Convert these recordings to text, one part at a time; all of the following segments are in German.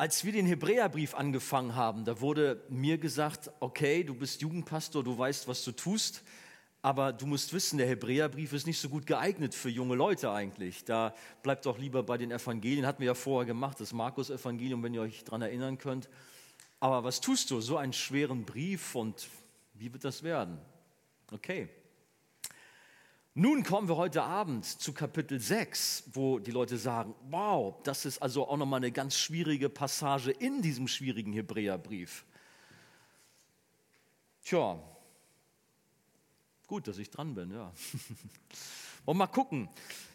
Als wir den Hebräerbrief angefangen haben, da wurde mir gesagt, okay, du bist Jugendpastor, du weißt, was du tust, aber du musst wissen, der Hebräerbrief ist nicht so gut geeignet für junge Leute eigentlich. Da bleibt doch lieber bei den Evangelien, hatten wir ja vorher gemacht, das Markus-Evangelium, wenn ihr euch daran erinnern könnt. Aber was tust du? So einen schweren Brief und wie wird das werden? Okay. Nun kommen wir heute Abend zu Kapitel 6, wo die Leute sagen, wow, das ist also auch nochmal eine ganz schwierige Passage in diesem schwierigen Hebräerbrief. Tja, gut, dass ich dran bin, ja. Und mal gucken,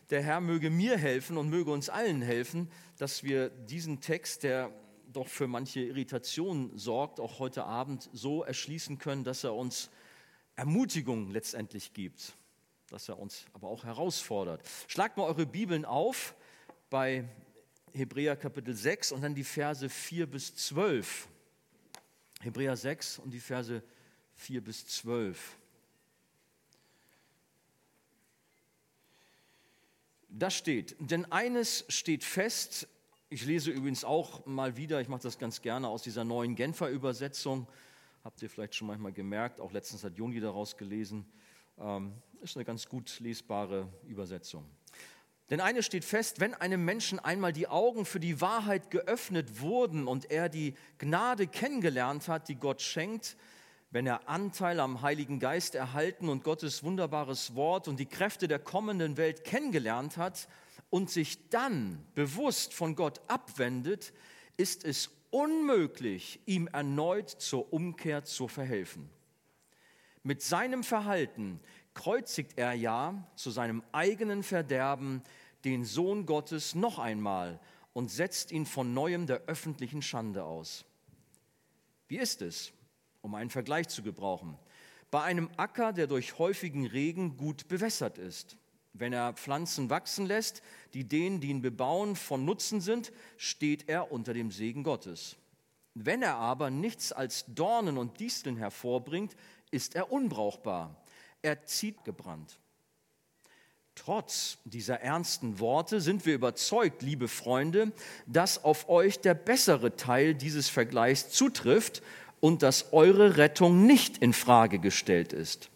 der Herr möge mir helfen und möge uns allen helfen, dass wir diesen Text, der doch für manche Irritation sorgt, auch heute Abend so erschließen können, dass er uns Ermutigung letztendlich gibt dass er uns aber auch herausfordert. Schlagt mal eure Bibeln auf bei Hebräer Kapitel 6 und dann die Verse 4 bis 12. Hebräer 6 und die Verse 4 bis 12. Da steht, denn eines steht fest, ich lese übrigens auch mal wieder, ich mache das ganz gerne aus dieser neuen Genfer Übersetzung, habt ihr vielleicht schon manchmal gemerkt, auch letztens hat Joni daraus gelesen, ähm, ist eine ganz gut lesbare Übersetzung. Denn eines steht fest, wenn einem Menschen einmal die Augen für die Wahrheit geöffnet wurden und er die Gnade kennengelernt hat, die Gott schenkt, wenn er Anteil am Heiligen Geist erhalten und Gottes wunderbares Wort und die Kräfte der kommenden Welt kennengelernt hat und sich dann bewusst von Gott abwendet, ist es unmöglich, ihm erneut zur Umkehr zu verhelfen. Mit seinem Verhalten kreuzigt er ja zu seinem eigenen Verderben den Sohn Gottes noch einmal und setzt ihn von neuem der öffentlichen Schande aus. Wie ist es, um einen Vergleich zu gebrauchen, bei einem Acker, der durch häufigen Regen gut bewässert ist? Wenn er Pflanzen wachsen lässt, die denen, die ihn bebauen, von Nutzen sind, steht er unter dem Segen Gottes. Wenn er aber nichts als Dornen und Disteln hervorbringt, ist er unbrauchbar. Er zieht gebrannt. Trotz dieser ernsten Worte sind wir überzeugt, liebe Freunde, dass auf euch der bessere Teil dieses Vergleichs zutrifft und dass eure Rettung nicht in Frage gestellt ist.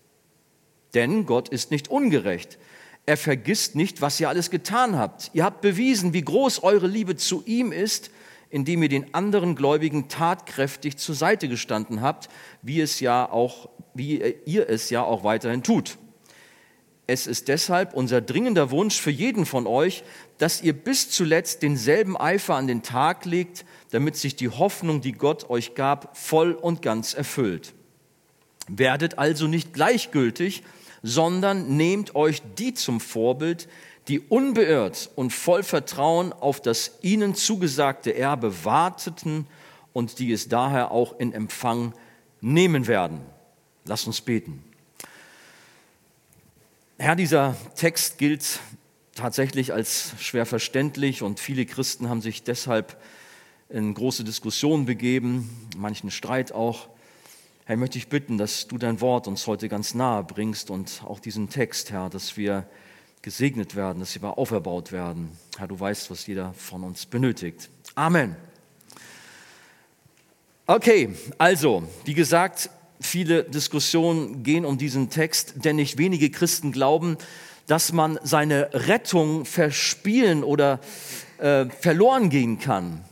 Denn Gott ist nicht ungerecht. Er vergisst nicht, was ihr alles getan habt. Ihr habt bewiesen, wie groß eure Liebe zu ihm ist indem ihr den anderen Gläubigen tatkräftig zur Seite gestanden habt, wie es ja auch, wie ihr es ja auch weiterhin tut. Es ist deshalb unser dringender Wunsch für jeden von euch, dass ihr bis zuletzt denselben Eifer an den Tag legt, damit sich die Hoffnung, die Gott euch gab, voll und ganz erfüllt. Werdet also nicht gleichgültig, sondern nehmt euch die zum Vorbild, die unbeirrt und voll Vertrauen auf das ihnen zugesagte Erbe warteten und die es daher auch in Empfang nehmen werden. Lass uns beten. Herr, dieser Text gilt tatsächlich als schwer verständlich und viele Christen haben sich deshalb in große Diskussionen begeben, manchen Streit auch. Herr, möchte ich bitten, dass du dein Wort uns heute ganz nahe bringst und auch diesen Text, Herr, dass wir gesegnet werden, dass sie mal auferbaut werden. Herr, du weißt, was jeder von uns benötigt. Amen. Okay, also, wie gesagt, viele Diskussionen gehen um diesen Text, denn nicht wenige Christen glauben, dass man seine Rettung verspielen oder äh, verloren gehen kann.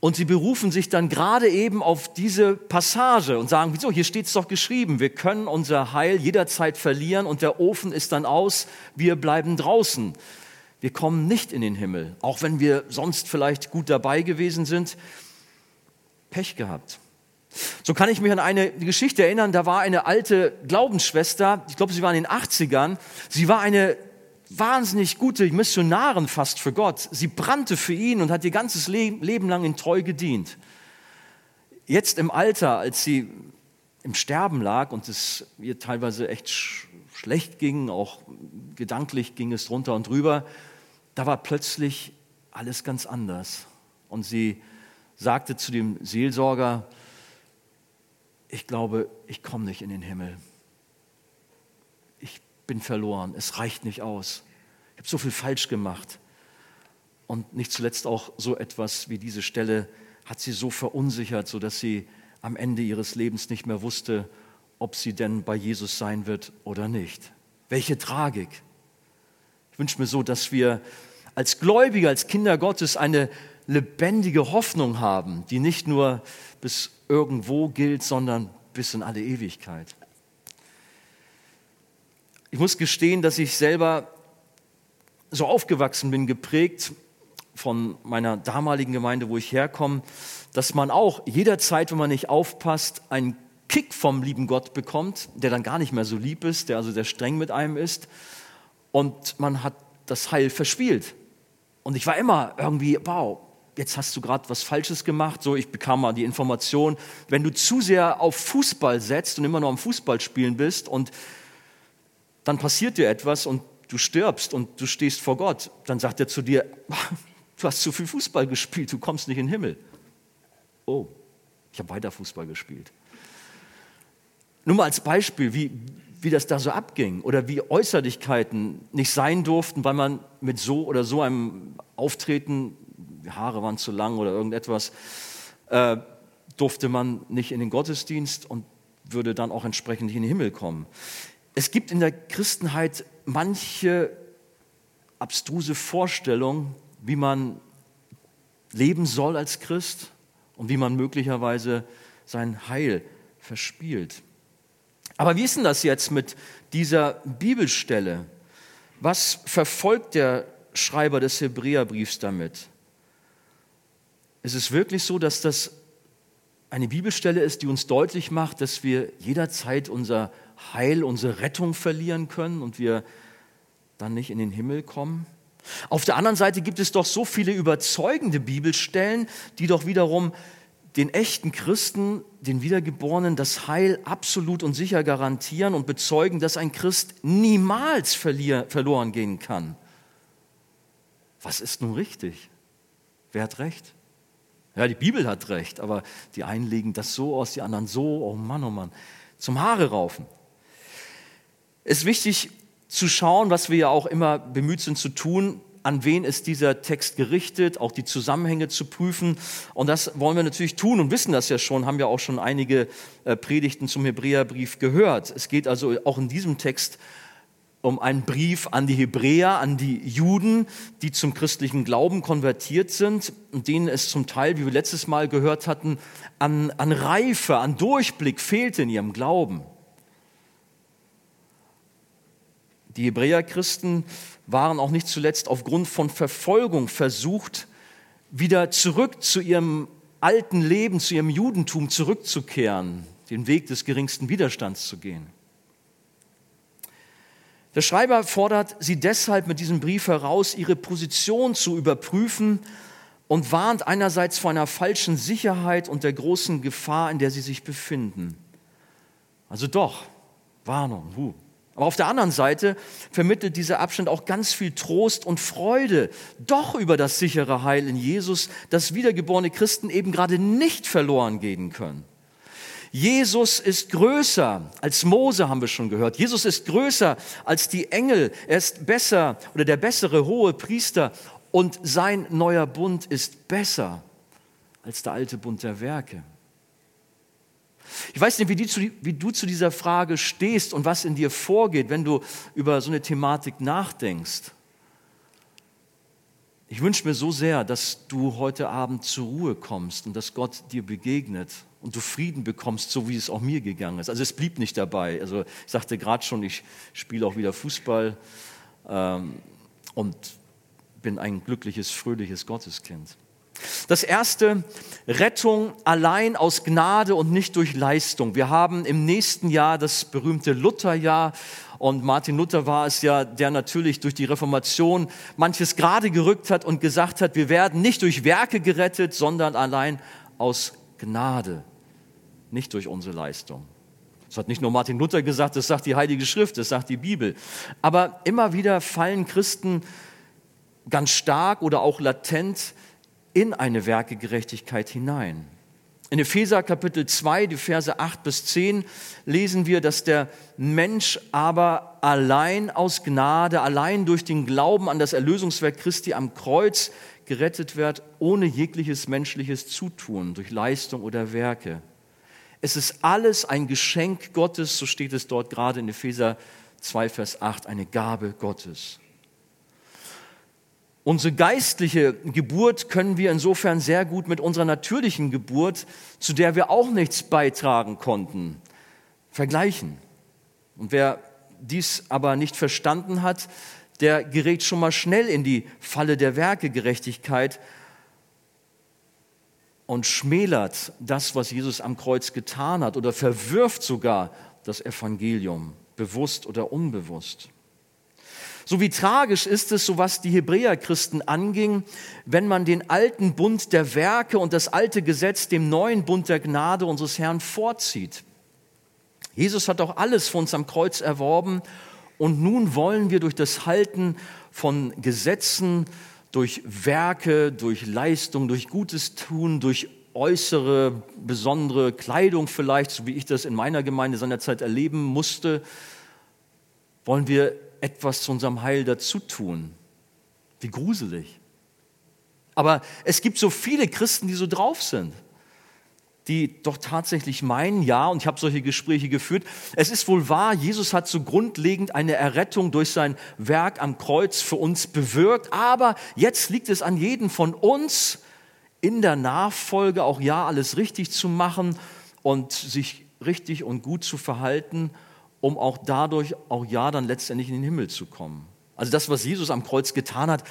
Und sie berufen sich dann gerade eben auf diese Passage und sagen, wieso, hier steht es doch geschrieben, wir können unser Heil jederzeit verlieren und der Ofen ist dann aus, wir bleiben draußen. Wir kommen nicht in den Himmel, auch wenn wir sonst vielleicht gut dabei gewesen sind. Pech gehabt. So kann ich mich an eine Geschichte erinnern, da war eine alte Glaubensschwester, ich glaube, sie war in den 80ern, sie war eine wahnsinnig gute Missionarin fast für Gott. Sie brannte für ihn und hat ihr ganzes Leben lang in treu gedient. Jetzt im Alter, als sie im Sterben lag und es ihr teilweise echt schlecht ging, auch gedanklich ging es drunter und drüber, da war plötzlich alles ganz anders. Und sie sagte zu dem Seelsorger, ich glaube, ich komme nicht in den Himmel bin verloren, es reicht nicht aus. Ich habe so viel falsch gemacht. Und nicht zuletzt auch so etwas wie diese Stelle hat sie so verunsichert, sodass sie am Ende ihres Lebens nicht mehr wusste, ob sie denn bei Jesus sein wird oder nicht. Welche Tragik. Ich wünsche mir so, dass wir als Gläubige, als Kinder Gottes eine lebendige Hoffnung haben, die nicht nur bis irgendwo gilt, sondern bis in alle Ewigkeit. Ich muss gestehen, dass ich selber so aufgewachsen bin, geprägt von meiner damaligen Gemeinde, wo ich herkomme, dass man auch jederzeit, wenn man nicht aufpasst, einen Kick vom lieben Gott bekommt, der dann gar nicht mehr so lieb ist, der also sehr streng mit einem ist. Und man hat das Heil verspielt. Und ich war immer irgendwie, wow, jetzt hast du gerade was Falsches gemacht. So, ich bekam mal die Information, wenn du zu sehr auf Fußball setzt und immer nur am Fußballspielen bist und dann passiert dir etwas und du stirbst und du stehst vor Gott, dann sagt er zu dir, du hast zu viel Fußball gespielt, du kommst nicht in den Himmel. Oh, ich habe weiter Fußball gespielt. Nur mal als Beispiel, wie, wie das da so abging oder wie Äußerlichkeiten nicht sein durften, weil man mit so oder so einem Auftreten, die Haare waren zu lang oder irgendetwas, äh, durfte man nicht in den Gottesdienst und würde dann auch entsprechend nicht in den Himmel kommen. Es gibt in der Christenheit manche abstruse Vorstellungen, wie man leben soll als Christ und wie man möglicherweise sein Heil verspielt. Aber wie ist denn das jetzt mit dieser Bibelstelle? Was verfolgt der Schreiber des Hebräerbriefs damit? Ist es wirklich so, dass das eine Bibelstelle ist, die uns deutlich macht, dass wir jederzeit unser Heil, unsere Rettung verlieren können und wir dann nicht in den Himmel kommen? Auf der anderen Seite gibt es doch so viele überzeugende Bibelstellen, die doch wiederum den echten Christen, den Wiedergeborenen, das Heil absolut und sicher garantieren und bezeugen, dass ein Christ niemals verloren gehen kann. Was ist nun richtig? Wer hat recht? Ja, die Bibel hat recht, aber die einen legen das so aus, die anderen so. Oh Mann, oh Mann. Zum Haare raufen. Es ist wichtig zu schauen, was wir ja auch immer bemüht sind zu tun, an wen ist dieser Text gerichtet, auch die Zusammenhänge zu prüfen. Und das wollen wir natürlich tun und wissen das ja schon, haben ja auch schon einige äh, Predigten zum Hebräerbrief gehört. Es geht also auch in diesem Text um einen Brief an die Hebräer, an die Juden, die zum christlichen Glauben konvertiert sind und denen es zum Teil, wie wir letztes Mal gehört hatten, an, an Reife, an Durchblick fehlte in ihrem Glauben. Die Hebräerchristen waren auch nicht zuletzt aufgrund von Verfolgung versucht, wieder zurück zu ihrem alten Leben, zu ihrem Judentum zurückzukehren, den Weg des geringsten Widerstands zu gehen. Der Schreiber fordert sie deshalb mit diesem Brief heraus, ihre Position zu überprüfen und warnt einerseits vor einer falschen Sicherheit und der großen Gefahr, in der sie sich befinden. Also doch, Warnung. Huh. Aber auf der anderen Seite vermittelt dieser Abschnitt auch ganz viel Trost und Freude, doch über das sichere Heil in Jesus, dass wiedergeborene Christen eben gerade nicht verloren gehen können. Jesus ist größer als Mose, haben wir schon gehört. Jesus ist größer als die Engel. Er ist besser oder der bessere hohe Priester. Und sein neuer Bund ist besser als der alte Bund der Werke. Ich weiß nicht, wie, zu, wie, du zu dieser Frage stehst und was in dir vorgeht, wenn du über so eine Thematik nachdenkst. Ich wünsche mir so sehr, dass du heute Abend zur Ruhe kommst und dass Gott dir begegnet und du Frieden bekommst, so wie es auch mir gegangen ist. Also es blieb nicht dabei. Also ich sagte gerade schon, ich spiele auch wieder Fußball ähm, und bin ein glückliches, fröhliches Gotteskind. Das erste, Rettung allein aus Gnade und nicht durch Leistung. Wir haben im nächsten Jahr das berühmte Lutherjahr und Martin Luther war es ja, der natürlich durch die Reformation manches gerade gerückt hat und gesagt hat, wir werden nicht durch Werke gerettet, sondern allein aus Gnade, nicht durch unsere Leistung. Das hat nicht nur Martin Luther gesagt, das sagt die Heilige Schrift, das sagt die Bibel. Aber immer wieder fallen Christen ganz stark oder auch latent in eine Werkegerechtigkeit hinein. In Epheser Kapitel 2, die Verse 8 bis 10, lesen wir, dass der Mensch aber allein aus Gnade, allein durch den Glauben an das Erlösungswerk Christi am Kreuz gerettet wird, ohne jegliches menschliches Zutun, durch Leistung oder Werke. Es ist alles ein Geschenk Gottes, so steht es dort gerade in Epheser 2, Vers 8, eine Gabe Gottes. Unsere geistliche Geburt können wir insofern sehr gut mit unserer natürlichen Geburt, zu der wir auch nichts beitragen konnten, vergleichen. Und wer dies aber nicht verstanden hat, der gerät schon mal schnell in die Falle der Werkegerechtigkeit und schmälert das, was Jesus am Kreuz getan hat oder verwirft sogar das Evangelium, bewusst oder unbewusst. So wie tragisch ist es, so was die Hebräerchristen anging, wenn man den alten Bund der Werke und das alte Gesetz dem neuen Bund der Gnade unseres Herrn vorzieht. Jesus hat auch alles für uns am Kreuz erworben und nun wollen wir durch das Halten von Gesetzen, durch Werke, durch Leistung, durch Gutes tun, durch äußere, besondere Kleidung vielleicht, so wie ich das in meiner Gemeinde seinerzeit erleben musste, wollen wir etwas zu unserem Heil dazu tun. Wie gruselig. Aber es gibt so viele Christen, die so drauf sind, die doch tatsächlich meinen, ja, und ich habe solche Gespräche geführt, es ist wohl wahr, Jesus hat so grundlegend eine Errettung durch sein Werk am Kreuz für uns bewirkt, aber jetzt liegt es an jedem von uns, in der Nachfolge auch ja alles richtig zu machen und sich richtig und gut zu verhalten um auch dadurch auch ja dann letztendlich in den Himmel zu kommen. Also das, was Jesus am Kreuz getan hat,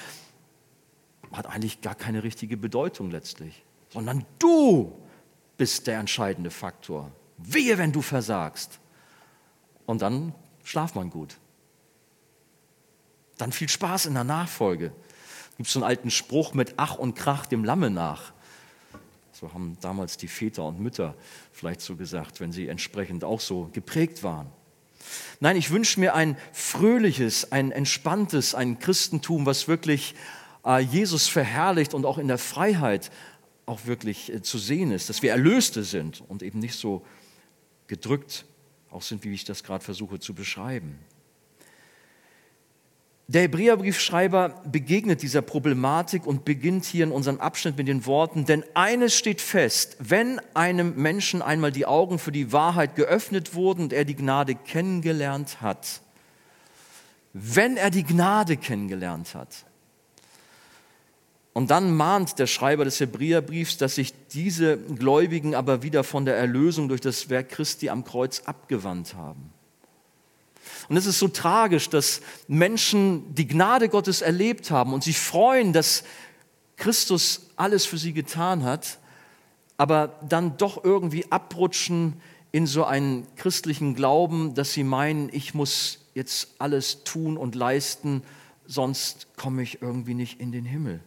hat eigentlich gar keine richtige Bedeutung letztlich, sondern du bist der entscheidende Faktor. Wehe, wenn du versagst. Und dann schlaf man gut. Dann viel Spaß in der Nachfolge. Gibt es so einen alten Spruch mit Ach und Krach dem Lamme nach. So haben damals die Väter und Mütter vielleicht so gesagt, wenn sie entsprechend auch so geprägt waren. Nein, ich wünsche mir ein fröhliches, ein entspanntes, ein Christentum, was wirklich äh, Jesus verherrlicht und auch in der Freiheit auch wirklich äh, zu sehen ist, dass wir Erlöste sind und eben nicht so gedrückt auch sind, wie ich das gerade versuche zu beschreiben. Der Hebräerbriefschreiber begegnet dieser Problematik und beginnt hier in unserem Abschnitt mit den Worten, denn eines steht fest, wenn einem Menschen einmal die Augen für die Wahrheit geöffnet wurden und er die Gnade kennengelernt hat, wenn er die Gnade kennengelernt hat. Und dann mahnt der Schreiber des Hebräerbriefs, dass sich diese Gläubigen aber wieder von der Erlösung durch das Werk Christi am Kreuz abgewandt haben. Und es ist so tragisch, dass Menschen die Gnade Gottes erlebt haben und sich freuen, dass Christus alles für sie getan hat, aber dann doch irgendwie abrutschen in so einen christlichen Glauben, dass sie meinen, ich muss jetzt alles tun und leisten, sonst komme ich irgendwie nicht in den Himmel.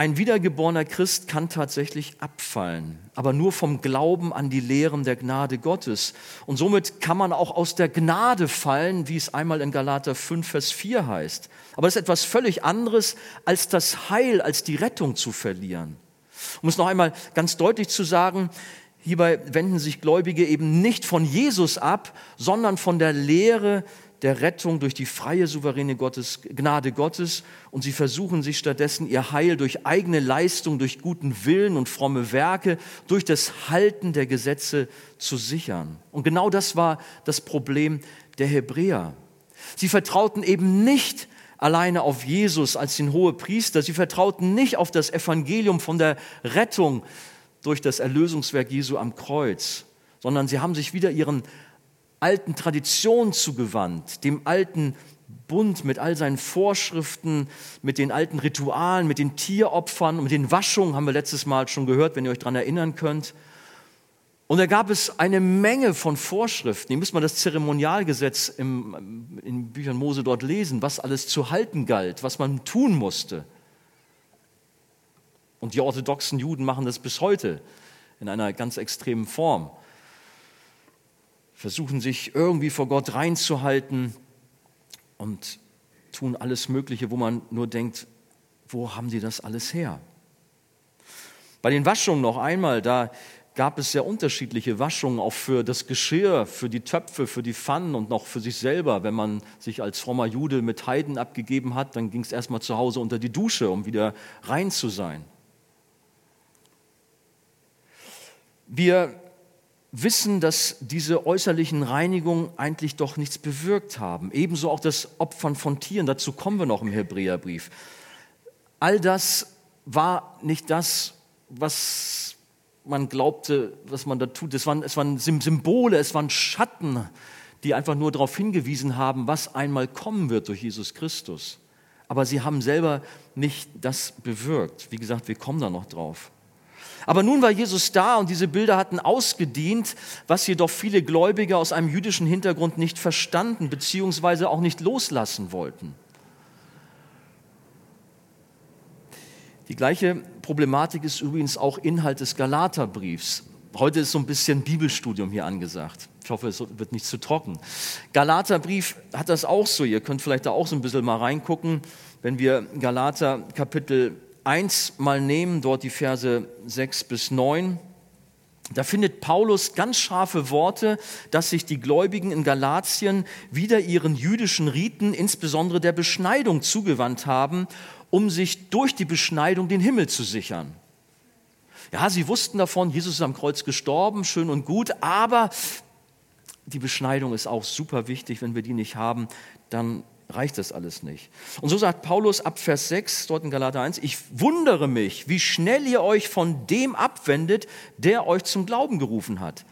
Ein wiedergeborener Christ kann tatsächlich abfallen, aber nur vom Glauben an die Lehren der Gnade Gottes. Und somit kann man auch aus der Gnade fallen, wie es einmal in Galater 5, Vers 4 heißt. Aber das ist etwas völlig anderes, als das Heil, als die Rettung zu verlieren. Um es noch einmal ganz deutlich zu sagen, hierbei wenden sich Gläubige eben nicht von Jesus ab, sondern von der Lehre der Rettung durch die freie, souveräne Gottes, Gnade Gottes und sie versuchen sich stattdessen ihr Heil durch eigene Leistung, durch guten Willen und fromme Werke, durch das Halten der Gesetze zu sichern. Und genau das war das Problem der Hebräer. Sie vertrauten eben nicht alleine auf Jesus als den hohe Priester, sie vertrauten nicht auf das Evangelium von der Rettung durch das Erlösungswerk Jesu am Kreuz, sondern sie haben sich wieder ihren alten Tradition zugewandt, dem alten Bund mit all seinen Vorschriften, mit den alten Ritualen, mit den Tieropfern, mit den Waschungen, haben wir letztes Mal schon gehört, wenn ihr euch daran erinnern könnt. Und da gab es eine Menge von Vorschriften. Ihr müsst mal das Zeremonialgesetz im, in Büchern Mose dort lesen, was alles zu halten galt, was man tun musste. Und die orthodoxen Juden machen das bis heute in einer ganz extremen Form versuchen sich irgendwie vor Gott reinzuhalten und tun alles Mögliche, wo man nur denkt, wo haben die das alles her? Bei den Waschungen noch einmal, da gab es sehr unterschiedliche Waschungen, auch für das Geschirr, für die Töpfe, für die Pfannen und noch für sich selber. Wenn man sich als frommer Jude mit Heiden abgegeben hat, dann ging es erstmal zu Hause unter die Dusche, um wieder rein zu sein. Wir wissen, dass diese äußerlichen Reinigungen eigentlich doch nichts bewirkt haben. Ebenso auch das Opfern von Tieren, dazu kommen wir noch im Hebräerbrief. All das war nicht das, was man glaubte, was man da tut. Es waren, es waren Symbole, es waren Schatten, die einfach nur darauf hingewiesen haben, was einmal kommen wird durch Jesus Christus. Aber sie haben selber nicht das bewirkt. Wie gesagt, wir kommen da noch drauf. Aber nun war Jesus da und diese Bilder hatten ausgedient, was jedoch viele Gläubige aus einem jüdischen Hintergrund nicht verstanden bzw. auch nicht loslassen wollten. Die gleiche Problematik ist übrigens auch Inhalt des Galaterbriefs. Heute ist so ein bisschen Bibelstudium hier angesagt. Ich hoffe, es wird nicht zu trocken. Galaterbrief hat das auch so. Ihr könnt vielleicht da auch so ein bisschen mal reingucken, wenn wir Galater Kapitel 1 mal nehmen, dort die Verse 6 bis 9. Da findet Paulus ganz scharfe Worte, dass sich die Gläubigen in Galatien wieder ihren jüdischen Riten, insbesondere der Beschneidung, zugewandt haben um sich durch die Beschneidung den Himmel zu sichern. Ja, sie wussten davon, Jesus ist am Kreuz gestorben, schön und gut, aber die Beschneidung ist auch super wichtig. Wenn wir die nicht haben, dann reicht das alles nicht. Und so sagt Paulus ab Vers 6, dort in Galater 1, ich wundere mich, wie schnell ihr euch von dem abwendet, der euch zum Glauben gerufen hat.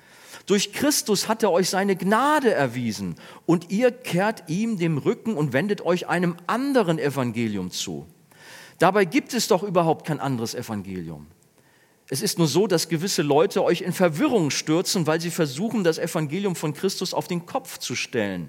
Durch Christus hat er euch seine Gnade erwiesen und ihr kehrt ihm dem Rücken und wendet euch einem anderen Evangelium zu. Dabei gibt es doch überhaupt kein anderes Evangelium. Es ist nur so, dass gewisse Leute euch in Verwirrung stürzen, weil sie versuchen, das Evangelium von Christus auf den Kopf zu stellen.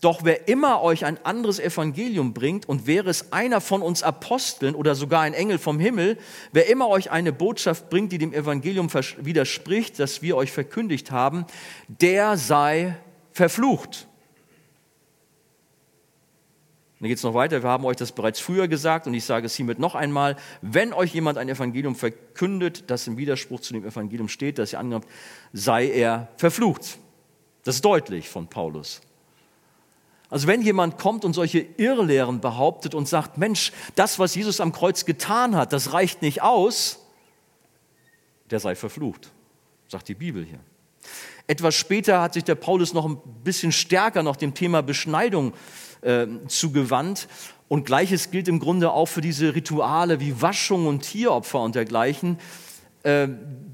Doch wer immer euch ein anderes Evangelium bringt, und wäre es einer von uns Aposteln oder sogar ein Engel vom Himmel, wer immer euch eine Botschaft bringt, die dem Evangelium widerspricht, das wir euch verkündigt haben, der sei verflucht. Dann geht es noch weiter, wir haben euch das bereits früher gesagt und ich sage es hiermit noch einmal, wenn euch jemand ein Evangelium verkündet, das im Widerspruch zu dem Evangelium steht, das ihr angenommen sei er verflucht. Das ist deutlich von Paulus. Also wenn jemand kommt und solche Irrlehren behauptet und sagt, Mensch, das, was Jesus am Kreuz getan hat, das reicht nicht aus, der sei verflucht, sagt die Bibel hier. Etwas später hat sich der Paulus noch ein bisschen stärker noch dem Thema Beschneidung äh, zugewandt. Und gleiches gilt im Grunde auch für diese Rituale wie Waschung und Tieropfer und dergleichen, äh,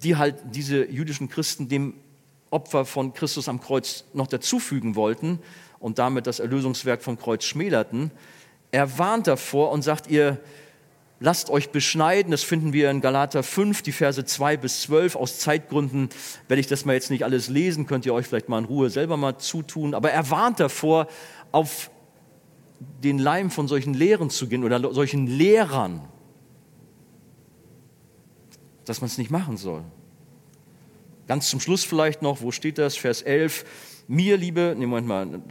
die halt diese jüdischen Christen dem Opfer von Christus am Kreuz noch dazufügen wollten und damit das Erlösungswerk vom Kreuz schmälerten. Er warnt davor und sagt ihr, lasst euch beschneiden. Das finden wir in Galater 5, die Verse 2 bis 12. Aus Zeitgründen werde ich das mal jetzt nicht alles lesen, könnt ihr euch vielleicht mal in Ruhe selber mal zutun. Aber er warnt davor, auf den Leim von solchen Lehren zu gehen oder solchen Lehrern, dass man es nicht machen soll. Ganz zum Schluss vielleicht noch, wo steht das? Vers 11. Mir, liebe, nee, Moment mal,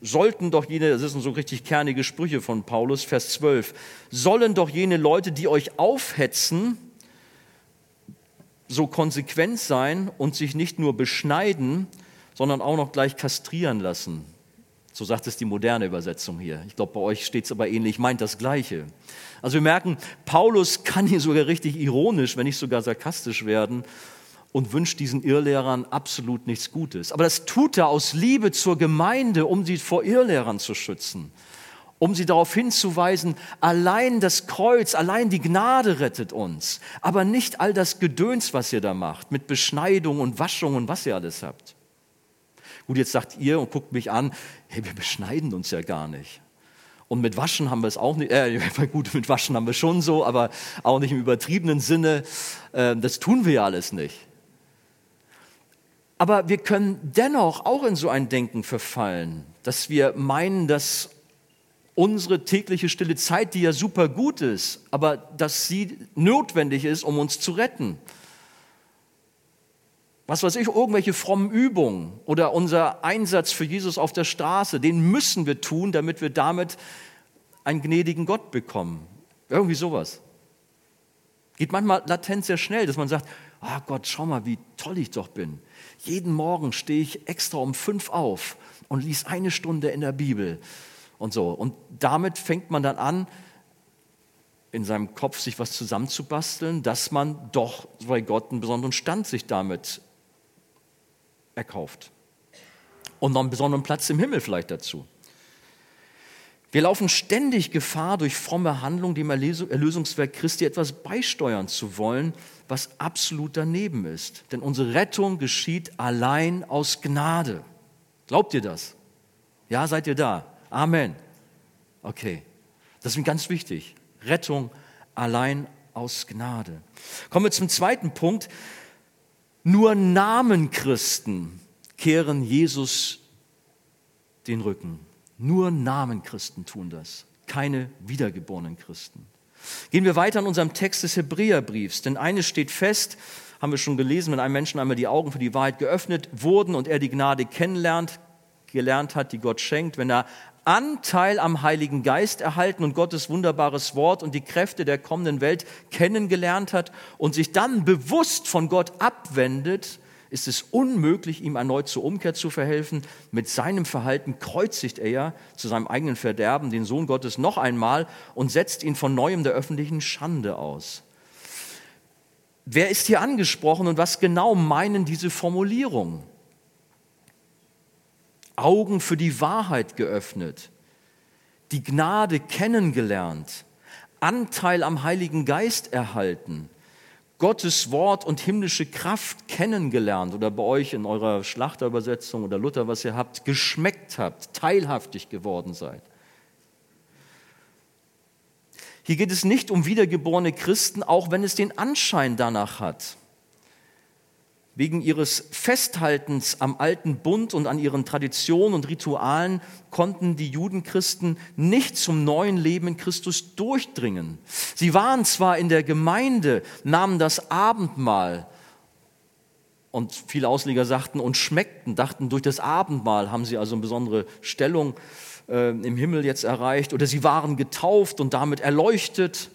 sollten doch jene, das sind so richtig kernige Sprüche von Paulus, Vers 12, sollen doch jene Leute, die euch aufhetzen, so konsequent sein und sich nicht nur beschneiden, sondern auch noch gleich kastrieren lassen. So sagt es die moderne Übersetzung hier. Ich glaube, bei euch steht es aber ähnlich, meint das Gleiche. Also wir merken, Paulus kann hier sogar richtig ironisch, wenn nicht sogar sarkastisch werden und wünscht diesen Irrlehrern absolut nichts Gutes. Aber das tut er aus Liebe zur Gemeinde, um sie vor Irrlehrern zu schützen, um sie darauf hinzuweisen, allein das Kreuz, allein die Gnade rettet uns, aber nicht all das Gedöns, was ihr da macht, mit Beschneidung und Waschung und was ihr alles habt. Gut, jetzt sagt ihr und guckt mich an, hey, wir beschneiden uns ja gar nicht. Und mit Waschen haben wir es auch nicht, äh, gut, mit Waschen haben wir schon so, aber auch nicht im übertriebenen Sinne. Äh, das tun wir ja alles nicht. Aber wir können dennoch auch in so ein Denken verfallen, dass wir meinen, dass unsere tägliche stille Zeit, die ja super gut ist, aber dass sie notwendig ist, um uns zu retten was weiß ich, irgendwelche frommen Übungen oder unser Einsatz für Jesus auf der Straße, den müssen wir tun, damit wir damit einen gnädigen Gott bekommen. Irgendwie sowas. Geht manchmal latent sehr schnell, dass man sagt, ah oh Gott, schau mal, wie toll ich doch bin. Jeden Morgen stehe ich extra um fünf auf und lies eine Stunde in der Bibel und so. Und damit fängt man dann an, in seinem Kopf sich was zusammenzubasteln, dass man doch bei Gott einen besonderen Stand sich damit erkauft. Und noch einen besonderen Platz im Himmel vielleicht dazu. Wir laufen ständig Gefahr, durch fromme Handlung dem Erlösungswerk Christi etwas beisteuern zu wollen, was absolut daneben ist. Denn unsere Rettung geschieht allein aus Gnade. Glaubt ihr das? Ja, seid ihr da? Amen. Okay, das ist ganz wichtig. Rettung allein aus Gnade. Kommen wir zum zweiten Punkt. Nur Namenchristen kehren Jesus den Rücken. Nur Namenchristen tun das, keine wiedergeborenen Christen. Gehen wir weiter in unserem Text des Hebräerbriefs, denn eines steht fest, haben wir schon gelesen, wenn einem Menschen einmal die Augen für die Wahrheit geöffnet wurden und er die Gnade kennenlernt, gelernt hat, die Gott schenkt, wenn er Anteil am Heiligen Geist erhalten und Gottes wunderbares Wort und die Kräfte der kommenden Welt kennengelernt hat und sich dann bewusst von Gott abwendet, ist es unmöglich, ihm erneut zur Umkehr zu verhelfen. Mit seinem Verhalten kreuzigt er zu seinem eigenen Verderben den Sohn Gottes noch einmal und setzt ihn von neuem der öffentlichen Schande aus. Wer ist hier angesprochen und was genau meinen diese Formulierungen? Augen für die Wahrheit geöffnet, die Gnade kennengelernt, Anteil am Heiligen Geist erhalten, Gottes Wort und himmlische Kraft kennengelernt oder bei euch in eurer Schlachterübersetzung oder Luther, was ihr habt, geschmeckt habt, teilhaftig geworden seid. Hier geht es nicht um wiedergeborene Christen, auch wenn es den Anschein danach hat. Wegen ihres Festhaltens am alten Bund und an ihren Traditionen und Ritualen konnten die Judenchristen nicht zum neuen Leben in Christus durchdringen. Sie waren zwar in der Gemeinde, nahmen das Abendmahl und viele Ausleger sagten und schmeckten, dachten, durch das Abendmahl haben sie also eine besondere Stellung äh, im Himmel jetzt erreicht oder sie waren getauft und damit erleuchtet.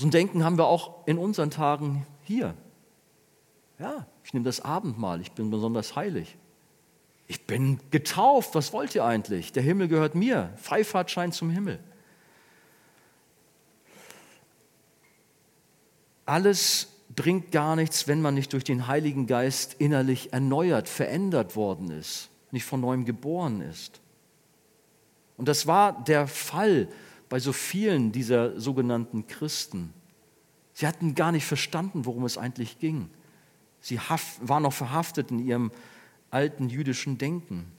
So ein Denken haben wir auch in unseren Tagen hier. Ja, ich nehme das Abendmahl, ich bin besonders heilig. Ich bin getauft, was wollt ihr eigentlich? Der Himmel gehört mir, Freifahrtschein zum Himmel. Alles bringt gar nichts, wenn man nicht durch den Heiligen Geist innerlich erneuert, verändert worden ist, nicht von neuem geboren ist. Und das war der Fall bei so vielen dieser sogenannten Christen. Sie hatten gar nicht verstanden, worum es eigentlich ging. Sie waren noch verhaftet in ihrem alten jüdischen Denken.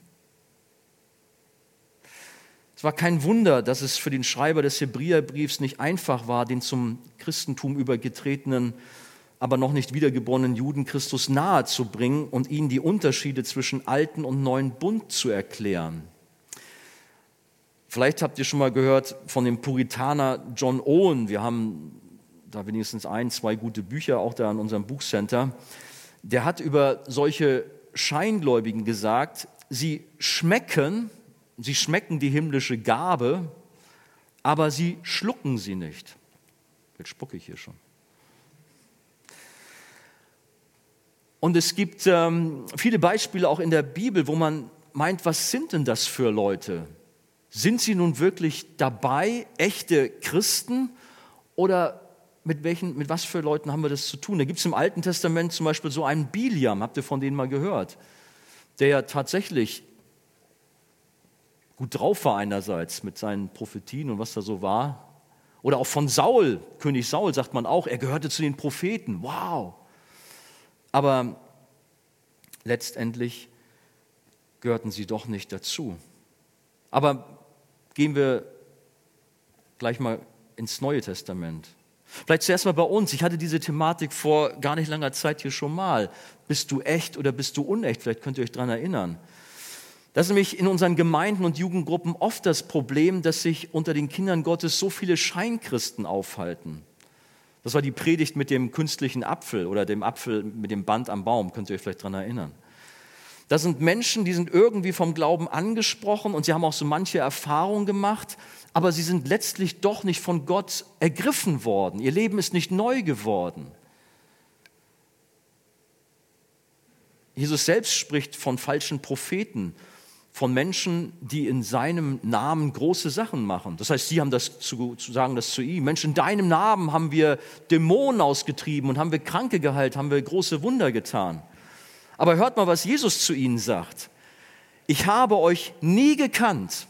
Es war kein Wunder, dass es für den Schreiber des Hebräerbriefs nicht einfach war, den zum Christentum übergetretenen, aber noch nicht wiedergeborenen Juden Christus nahezubringen und ihnen die Unterschiede zwischen alten und neuen Bund zu erklären. Vielleicht habt ihr schon mal gehört von dem Puritaner John Owen. Wir haben da wenigstens ein, zwei gute Bücher auch da in unserem Buchcenter. Der hat über solche Scheingläubigen gesagt, sie schmecken, sie schmecken die himmlische Gabe, aber sie schlucken sie nicht. Jetzt spucke ich hier schon. Und es gibt ähm, viele Beispiele auch in der Bibel, wo man meint, was sind denn das für Leute? Sind sie nun wirklich dabei, echte Christen? Oder mit, welchen, mit was für Leuten haben wir das zu tun? Da gibt es im Alten Testament zum Beispiel so einen Biliam, habt ihr von denen mal gehört? Der ja tatsächlich gut drauf war einerseits mit seinen Prophetien und was da so war. Oder auch von Saul, König Saul sagt man auch, er gehörte zu den Propheten. Wow. Aber letztendlich gehörten sie doch nicht dazu. Aber gehen wir gleich mal ins Neue Testament. Vielleicht zuerst mal bei uns. Ich hatte diese Thematik vor gar nicht langer Zeit hier schon mal. Bist du echt oder bist du unecht? Vielleicht könnt ihr euch daran erinnern. Das ist nämlich in unseren Gemeinden und Jugendgruppen oft das Problem, dass sich unter den Kindern Gottes so viele Scheinkristen aufhalten. Das war die Predigt mit dem künstlichen Apfel oder dem Apfel mit dem Band am Baum, könnt ihr euch vielleicht daran erinnern. Da sind Menschen, die sind irgendwie vom Glauben angesprochen und sie haben auch so manche Erfahrungen gemacht, aber sie sind letztlich doch nicht von Gott ergriffen worden. Ihr Leben ist nicht neu geworden. Jesus selbst spricht von falschen Propheten, von Menschen, die in seinem Namen große Sachen machen. Das heißt, sie haben das zu, zu sagen das zu ihm. Menschen, in deinem Namen haben wir Dämonen ausgetrieben und haben wir Kranke geheilt, haben wir große Wunder getan. Aber hört mal, was Jesus zu ihnen sagt. Ich habe euch nie gekannt.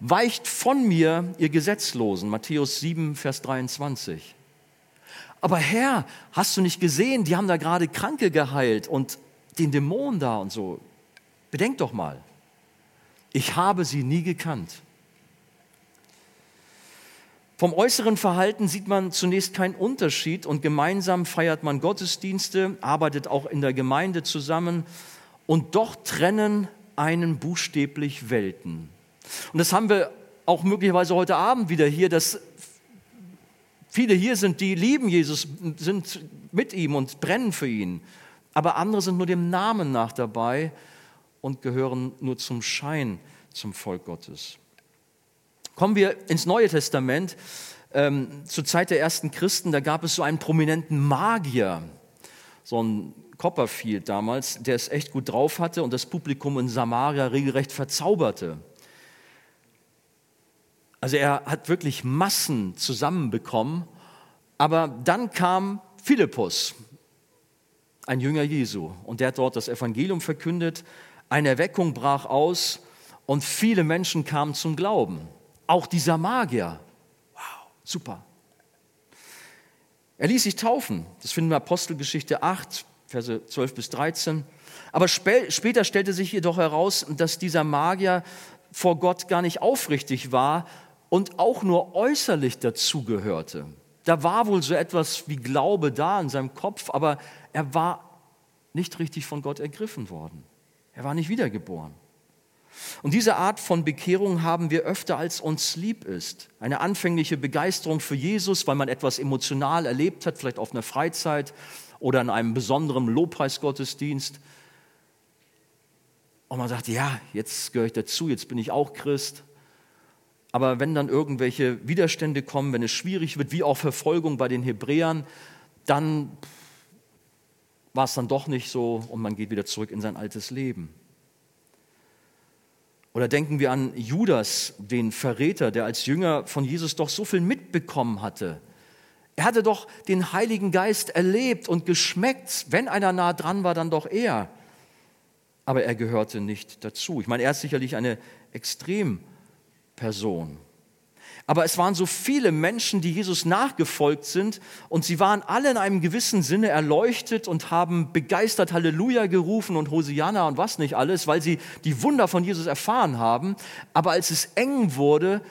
Weicht von mir, ihr Gesetzlosen. Matthäus 7, Vers 23. Aber Herr, hast du nicht gesehen, die haben da gerade Kranke geheilt und den Dämon da und so. Bedenkt doch mal. Ich habe sie nie gekannt. Vom äußeren Verhalten sieht man zunächst keinen Unterschied und gemeinsam feiert man Gottesdienste, arbeitet auch in der Gemeinde zusammen und doch trennen einen buchstäblich Welten. Und das haben wir auch möglicherweise heute Abend wieder hier, dass viele hier sind, die lieben Jesus, sind mit ihm und brennen für ihn aber andere sind nur dem Namen nach dabei und gehören nur zum Schein zum Volk Gottes. Kommen wir ins Neue Testament. Ähm, zur Zeit der ersten Christen, da gab es so einen prominenten Magier, so ein Copperfield damals, der es echt gut drauf hatte und das Publikum in Samaria regelrecht verzauberte. Also er hat wirklich Massen zusammenbekommen, aber dann kam Philippus, ein Jünger Jesu. Und der hat dort das Evangelium verkündet. Eine Erweckung brach aus und viele Menschen kamen zum Glauben. Auch dieser Magier. Wow, super. Er ließ sich taufen. Das finden wir Apostelgeschichte 8, Verse 12 bis 13. Aber später stellte sich jedoch heraus, dass dieser Magier vor Gott gar nicht aufrichtig war und auch nur äußerlich dazugehörte. Da war wohl so etwas wie Glaube da in seinem Kopf, aber er war nicht richtig von Gott ergriffen worden. Er war nicht wiedergeboren. Und diese Art von Bekehrung haben wir öfter, als uns lieb ist. Eine anfängliche Begeisterung für Jesus, weil man etwas emotional erlebt hat, vielleicht auf einer Freizeit oder in einem besonderen Lobpreisgottesdienst. Und man sagt, ja, jetzt gehöre ich dazu, jetzt bin ich auch Christ. Aber wenn dann irgendwelche Widerstände kommen, wenn es schwierig wird, wie auch Verfolgung bei den Hebräern, dann war es dann doch nicht so und man geht wieder zurück in sein altes Leben. Oder denken wir an Judas, den Verräter, der als Jünger von Jesus doch so viel mitbekommen hatte. Er hatte doch den Heiligen Geist erlebt und geschmeckt. Wenn einer nah dran war, dann doch er. Aber er gehörte nicht dazu. Ich meine, er ist sicherlich eine Extremperson. Aber es waren so viele Menschen, die Jesus nachgefolgt sind und sie waren alle in einem gewissen Sinne erleuchtet und haben begeistert Halleluja gerufen und Hosianna und was nicht alles, weil sie die Wunder von Jesus erfahren haben. Aber als es eng wurde,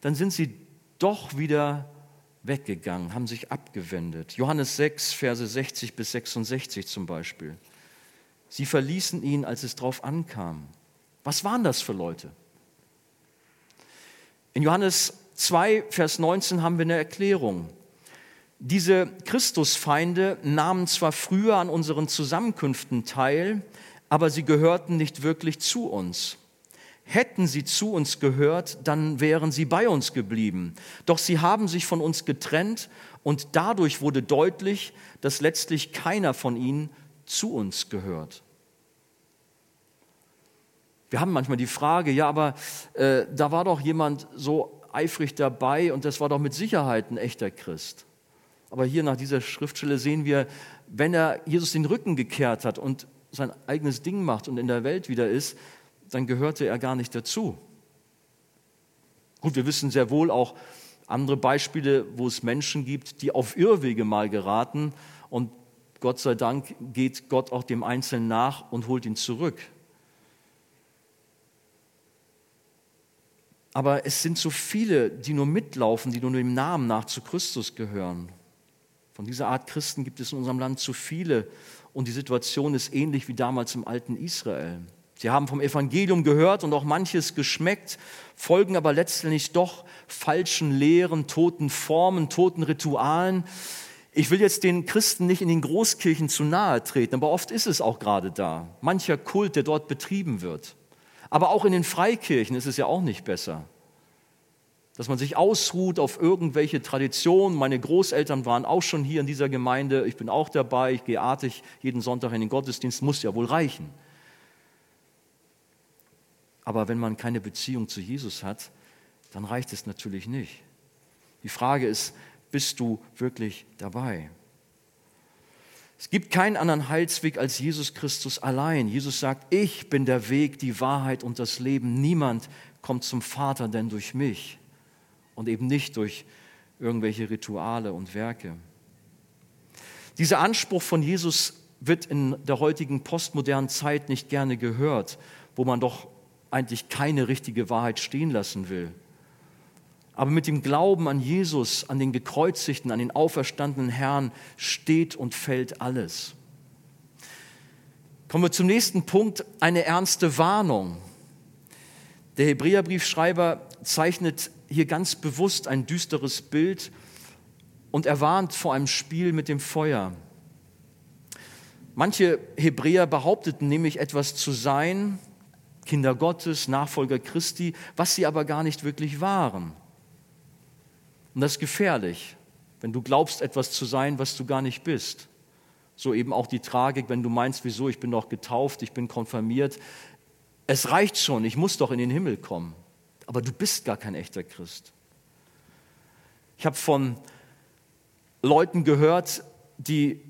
dann sind sie doch wieder weggegangen, haben sich abgewendet. Johannes 6, Verse 60 bis 66 zum Beispiel. Sie verließen ihn, als es drauf ankam. Was waren das für Leute? In Johannes 2, Vers 19 haben wir eine Erklärung. Diese Christusfeinde nahmen zwar früher an unseren Zusammenkünften teil, aber sie gehörten nicht wirklich zu uns. Hätten sie zu uns gehört, dann wären sie bei uns geblieben. Doch sie haben sich von uns getrennt und dadurch wurde deutlich, dass letztlich keiner von ihnen zu uns gehört. Wir haben manchmal die Frage, ja, aber äh, da war doch jemand so eifrig dabei und das war doch mit Sicherheit ein echter Christ. Aber hier nach dieser Schriftstelle sehen wir, wenn er Jesus den Rücken gekehrt hat und sein eigenes Ding macht und in der Welt wieder ist, dann gehörte er gar nicht dazu. Gut, wir wissen sehr wohl auch andere Beispiele, wo es Menschen gibt, die auf Irrwege mal geraten und Gott sei Dank geht Gott auch dem Einzelnen nach und holt ihn zurück. Aber es sind so viele, die nur mitlaufen, die nur dem Namen nach zu Christus gehören. Von dieser Art Christen gibt es in unserem Land zu viele. Und die Situation ist ähnlich wie damals im alten Israel. Sie haben vom Evangelium gehört und auch manches geschmeckt, folgen aber letztendlich doch falschen Lehren, toten Formen, toten Ritualen. Ich will jetzt den Christen nicht in den Großkirchen zu nahe treten, aber oft ist es auch gerade da. Mancher Kult, der dort betrieben wird. Aber auch in den Freikirchen ist es ja auch nicht besser. Dass man sich ausruht auf irgendwelche Traditionen. Meine Großeltern waren auch schon hier in dieser Gemeinde. Ich bin auch dabei. Ich gehe artig jeden Sonntag in den Gottesdienst. Muss ja wohl reichen. Aber wenn man keine Beziehung zu Jesus hat, dann reicht es natürlich nicht. Die Frage ist, bist du wirklich dabei? Es gibt keinen anderen Heilsweg als Jesus Christus allein. Jesus sagt, ich bin der Weg, die Wahrheit und das Leben. Niemand kommt zum Vater denn durch mich und eben nicht durch irgendwelche Rituale und Werke. Dieser Anspruch von Jesus wird in der heutigen postmodernen Zeit nicht gerne gehört, wo man doch eigentlich keine richtige Wahrheit stehen lassen will. Aber mit dem Glauben an Jesus, an den gekreuzigten, an den auferstandenen Herrn steht und fällt alles. Kommen wir zum nächsten Punkt, eine ernste Warnung. Der Hebräerbriefschreiber zeichnet hier ganz bewusst ein düsteres Bild und er warnt vor einem Spiel mit dem Feuer. Manche Hebräer behaupteten nämlich etwas zu sein, Kinder Gottes, Nachfolger Christi, was sie aber gar nicht wirklich waren. Und das ist gefährlich, wenn du glaubst, etwas zu sein, was du gar nicht bist. So eben auch die Tragik, wenn du meinst, wieso, ich bin doch getauft, ich bin konfirmiert. Es reicht schon, ich muss doch in den Himmel kommen. Aber du bist gar kein echter Christ. Ich habe von Leuten gehört, die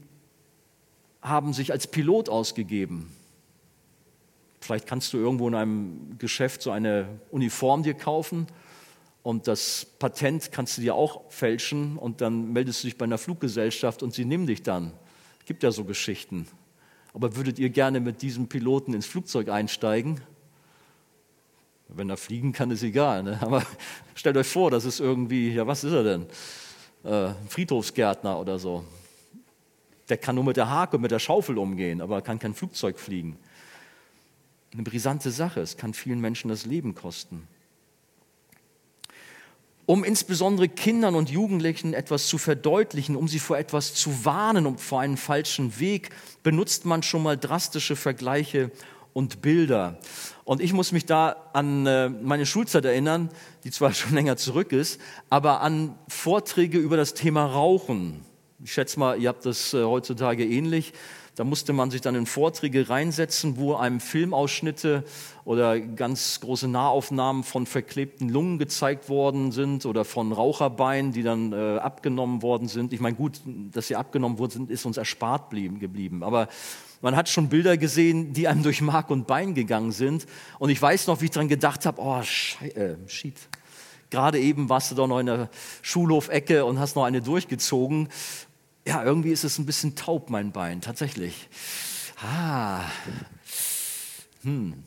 haben sich als Pilot ausgegeben. Vielleicht kannst du irgendwo in einem Geschäft so eine Uniform dir kaufen und das Patent kannst du dir auch fälschen und dann meldest du dich bei einer Fluggesellschaft und sie nehmen dich dann. Es gibt ja so Geschichten. Aber würdet ihr gerne mit diesem Piloten ins Flugzeug einsteigen? Wenn er fliegen kann, ist egal. Ne? Aber stellt euch vor, das ist irgendwie, ja, was ist er denn? Äh, Friedhofsgärtner oder so. Der kann nur mit der Hake und mit der Schaufel umgehen, aber kann kein Flugzeug fliegen. Eine brisante Sache. Es kann vielen Menschen das Leben kosten um insbesondere Kindern und Jugendlichen etwas zu verdeutlichen, um sie vor etwas zu warnen, um vor einem falschen Weg, benutzt man schon mal drastische Vergleiche und Bilder. Und ich muss mich da an äh, meine Schulzeit erinnern, die zwar schon länger zurück ist, aber an Vorträge über das Thema Rauchen. Ich schätze mal, ihr habt das äh, heutzutage ähnlich. Da musste man sich dann in Vorträge reinsetzen, wo einem Filmausschnitte oder ganz große Nahaufnahmen von verklebten Lungen gezeigt worden sind oder von Raucherbeinen, die dann äh, abgenommen worden sind. Ich meine, gut, dass sie abgenommen worden sind, ist uns erspart blieben, geblieben. Aber man hat schon Bilder gesehen, die einem durch Mark und Bein gegangen sind. Und ich weiß noch, wie ich daran gedacht habe, oh, Schei äh, shit. Gerade eben warst du doch noch in der Schulhofecke und hast noch eine durchgezogen ja, irgendwie ist es ein bisschen taub, mein Bein, tatsächlich. Ah, hm.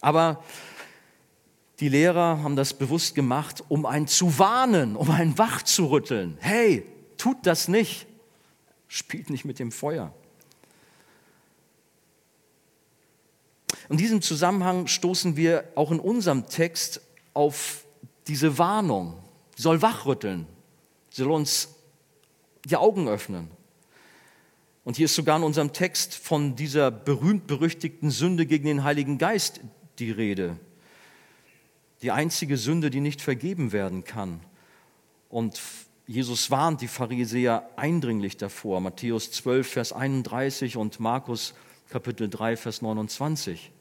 Aber die Lehrer haben das bewusst gemacht, um einen zu warnen, um einen wach zu rütteln. Hey, tut das nicht. Spielt nicht mit dem Feuer. In diesem Zusammenhang stoßen wir auch in unserem Text auf diese Warnung. Sie soll wachrütteln. Sie soll uns die Augen öffnen. Und hier ist sogar in unserem Text von dieser berühmt-berüchtigten Sünde gegen den Heiligen Geist die Rede. Die einzige Sünde, die nicht vergeben werden kann. Und Jesus warnt die Pharisäer eindringlich davor. Matthäus 12, Vers 31 und Markus Kapitel 3, Vers 29.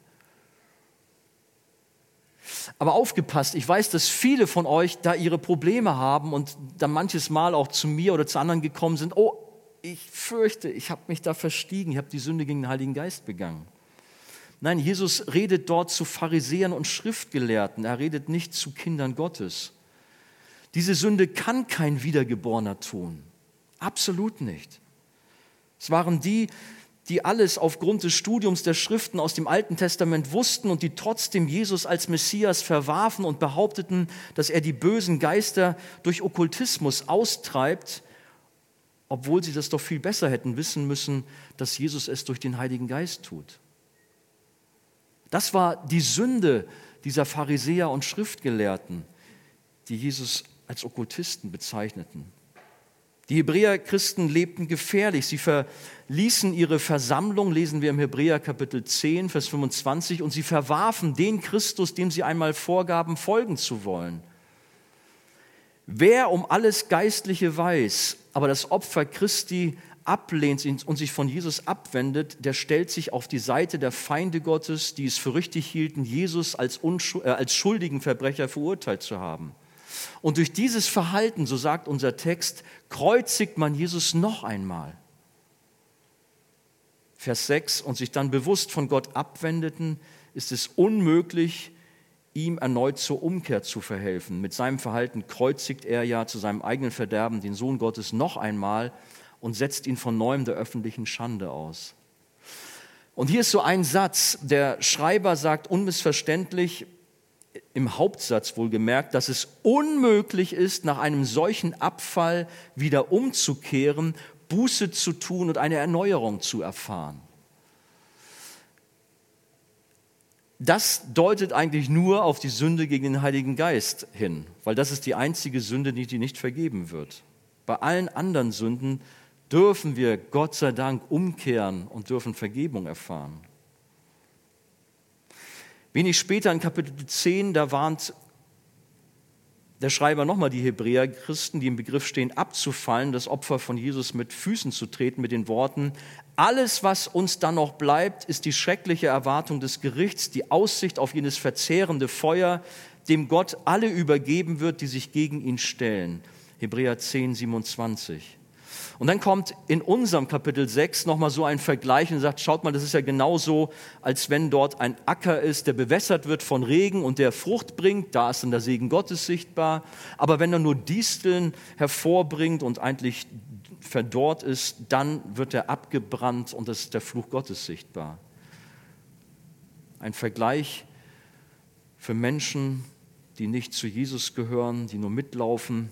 Aber aufgepasst, ich weiß, dass viele von euch da ihre Probleme haben und dann manches Mal auch zu mir oder zu anderen gekommen sind, oh, ich fürchte, ich habe mich da verstiegen, ich habe die Sünde gegen den Heiligen Geist begangen. Nein, Jesus redet dort zu Pharisäern und Schriftgelehrten, er redet nicht zu Kindern Gottes. Diese Sünde kann kein Wiedergeborener tun, absolut nicht. Es waren die, die alles aufgrund des Studiums der Schriften aus dem Alten Testament wussten und die trotzdem Jesus als Messias verwarfen und behaupteten, dass er die bösen Geister durch Okkultismus austreibt, obwohl sie das doch viel besser hätten wissen müssen, dass Jesus es durch den Heiligen Geist tut. Das war die Sünde dieser Pharisäer und Schriftgelehrten, die Jesus als Okkultisten bezeichneten. Die Hebräer-Christen lebten gefährlich. Sie verließen ihre Versammlung, lesen wir im Hebräer Kapitel 10, Vers 25, und sie verwarfen den Christus, dem sie einmal vorgaben, folgen zu wollen. Wer um alles Geistliche weiß, aber das Opfer Christi ablehnt und sich von Jesus abwendet, der stellt sich auf die Seite der Feinde Gottes, die es für richtig hielten, Jesus als, äh, als schuldigen Verbrecher verurteilt zu haben. Und durch dieses Verhalten, so sagt unser Text, kreuzigt man Jesus noch einmal. Vers 6, und sich dann bewusst von Gott abwendeten, ist es unmöglich, ihm erneut zur Umkehr zu verhelfen. Mit seinem Verhalten kreuzigt er ja zu seinem eigenen Verderben den Sohn Gottes noch einmal und setzt ihn von neuem der öffentlichen Schande aus. Und hier ist so ein Satz, der Schreiber sagt unmissverständlich, im Hauptsatz wohlgemerkt, dass es unmöglich ist, nach einem solchen Abfall wieder umzukehren, Buße zu tun und eine Erneuerung zu erfahren. Das deutet eigentlich nur auf die Sünde gegen den Heiligen Geist hin, weil das ist die einzige Sünde, die, die nicht vergeben wird. Bei allen anderen Sünden dürfen wir Gott sei Dank umkehren und dürfen Vergebung erfahren. Wenig später in Kapitel 10, da warnt der Schreiber nochmal die Hebräer-Christen, die im Begriff stehen, abzufallen, das Opfer von Jesus mit Füßen zu treten, mit den Worten, alles, was uns dann noch bleibt, ist die schreckliche Erwartung des Gerichts, die Aussicht auf jenes verzehrende Feuer, dem Gott alle übergeben wird, die sich gegen ihn stellen. Hebräer 10, 27. Und dann kommt in unserem Kapitel 6 nochmal so ein Vergleich und sagt, schaut mal, das ist ja genauso, als wenn dort ein Acker ist, der bewässert wird von Regen und der Frucht bringt, da ist dann der Segen Gottes sichtbar. Aber wenn er nur Disteln hervorbringt und eigentlich verdorrt ist, dann wird er abgebrannt und das ist der Fluch Gottes sichtbar. Ein Vergleich für Menschen, die nicht zu Jesus gehören, die nur mitlaufen,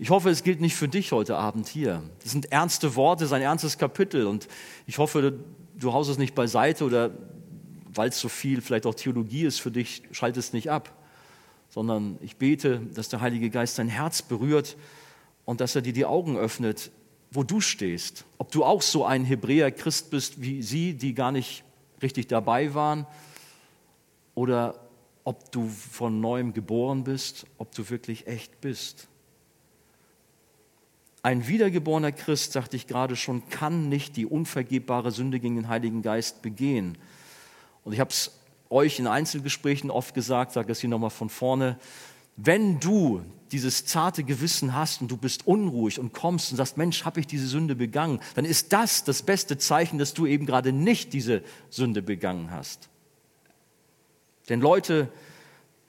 Ich hoffe, es gilt nicht für dich heute Abend hier. Das sind ernste Worte, das ist ein ernstes Kapitel und ich hoffe, du haust es nicht beiseite oder weil es so viel vielleicht auch Theologie ist für dich, schalt es nicht ab, sondern ich bete, dass der Heilige Geist dein Herz berührt und dass er dir die Augen öffnet, wo du stehst. Ob du auch so ein Hebräer-Christ bist wie sie, die gar nicht richtig dabei waren, oder ob du von neuem geboren bist, ob du wirklich echt bist. Ein wiedergeborener Christ, sagte ich gerade schon, kann nicht die unvergebbare Sünde gegen den Heiligen Geist begehen. Und ich habe es euch in Einzelgesprächen oft gesagt, sage es hier nochmal von vorne, wenn du dieses zarte Gewissen hast und du bist unruhig und kommst und sagst, Mensch, habe ich diese Sünde begangen, dann ist das das beste Zeichen, dass du eben gerade nicht diese Sünde begangen hast. Denn Leute,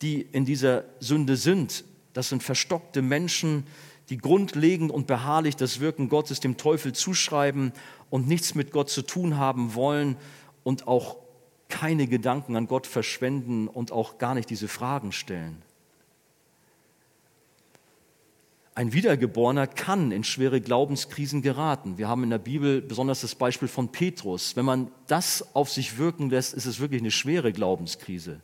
die in dieser Sünde sind, das sind verstockte Menschen, die grundlegend und beharrlich das Wirken Gottes dem Teufel zuschreiben und nichts mit Gott zu tun haben wollen und auch keine Gedanken an Gott verschwenden und auch gar nicht diese Fragen stellen. Ein Wiedergeborener kann in schwere Glaubenskrisen geraten. Wir haben in der Bibel besonders das Beispiel von Petrus. Wenn man das auf sich wirken lässt, ist es wirklich eine schwere Glaubenskrise.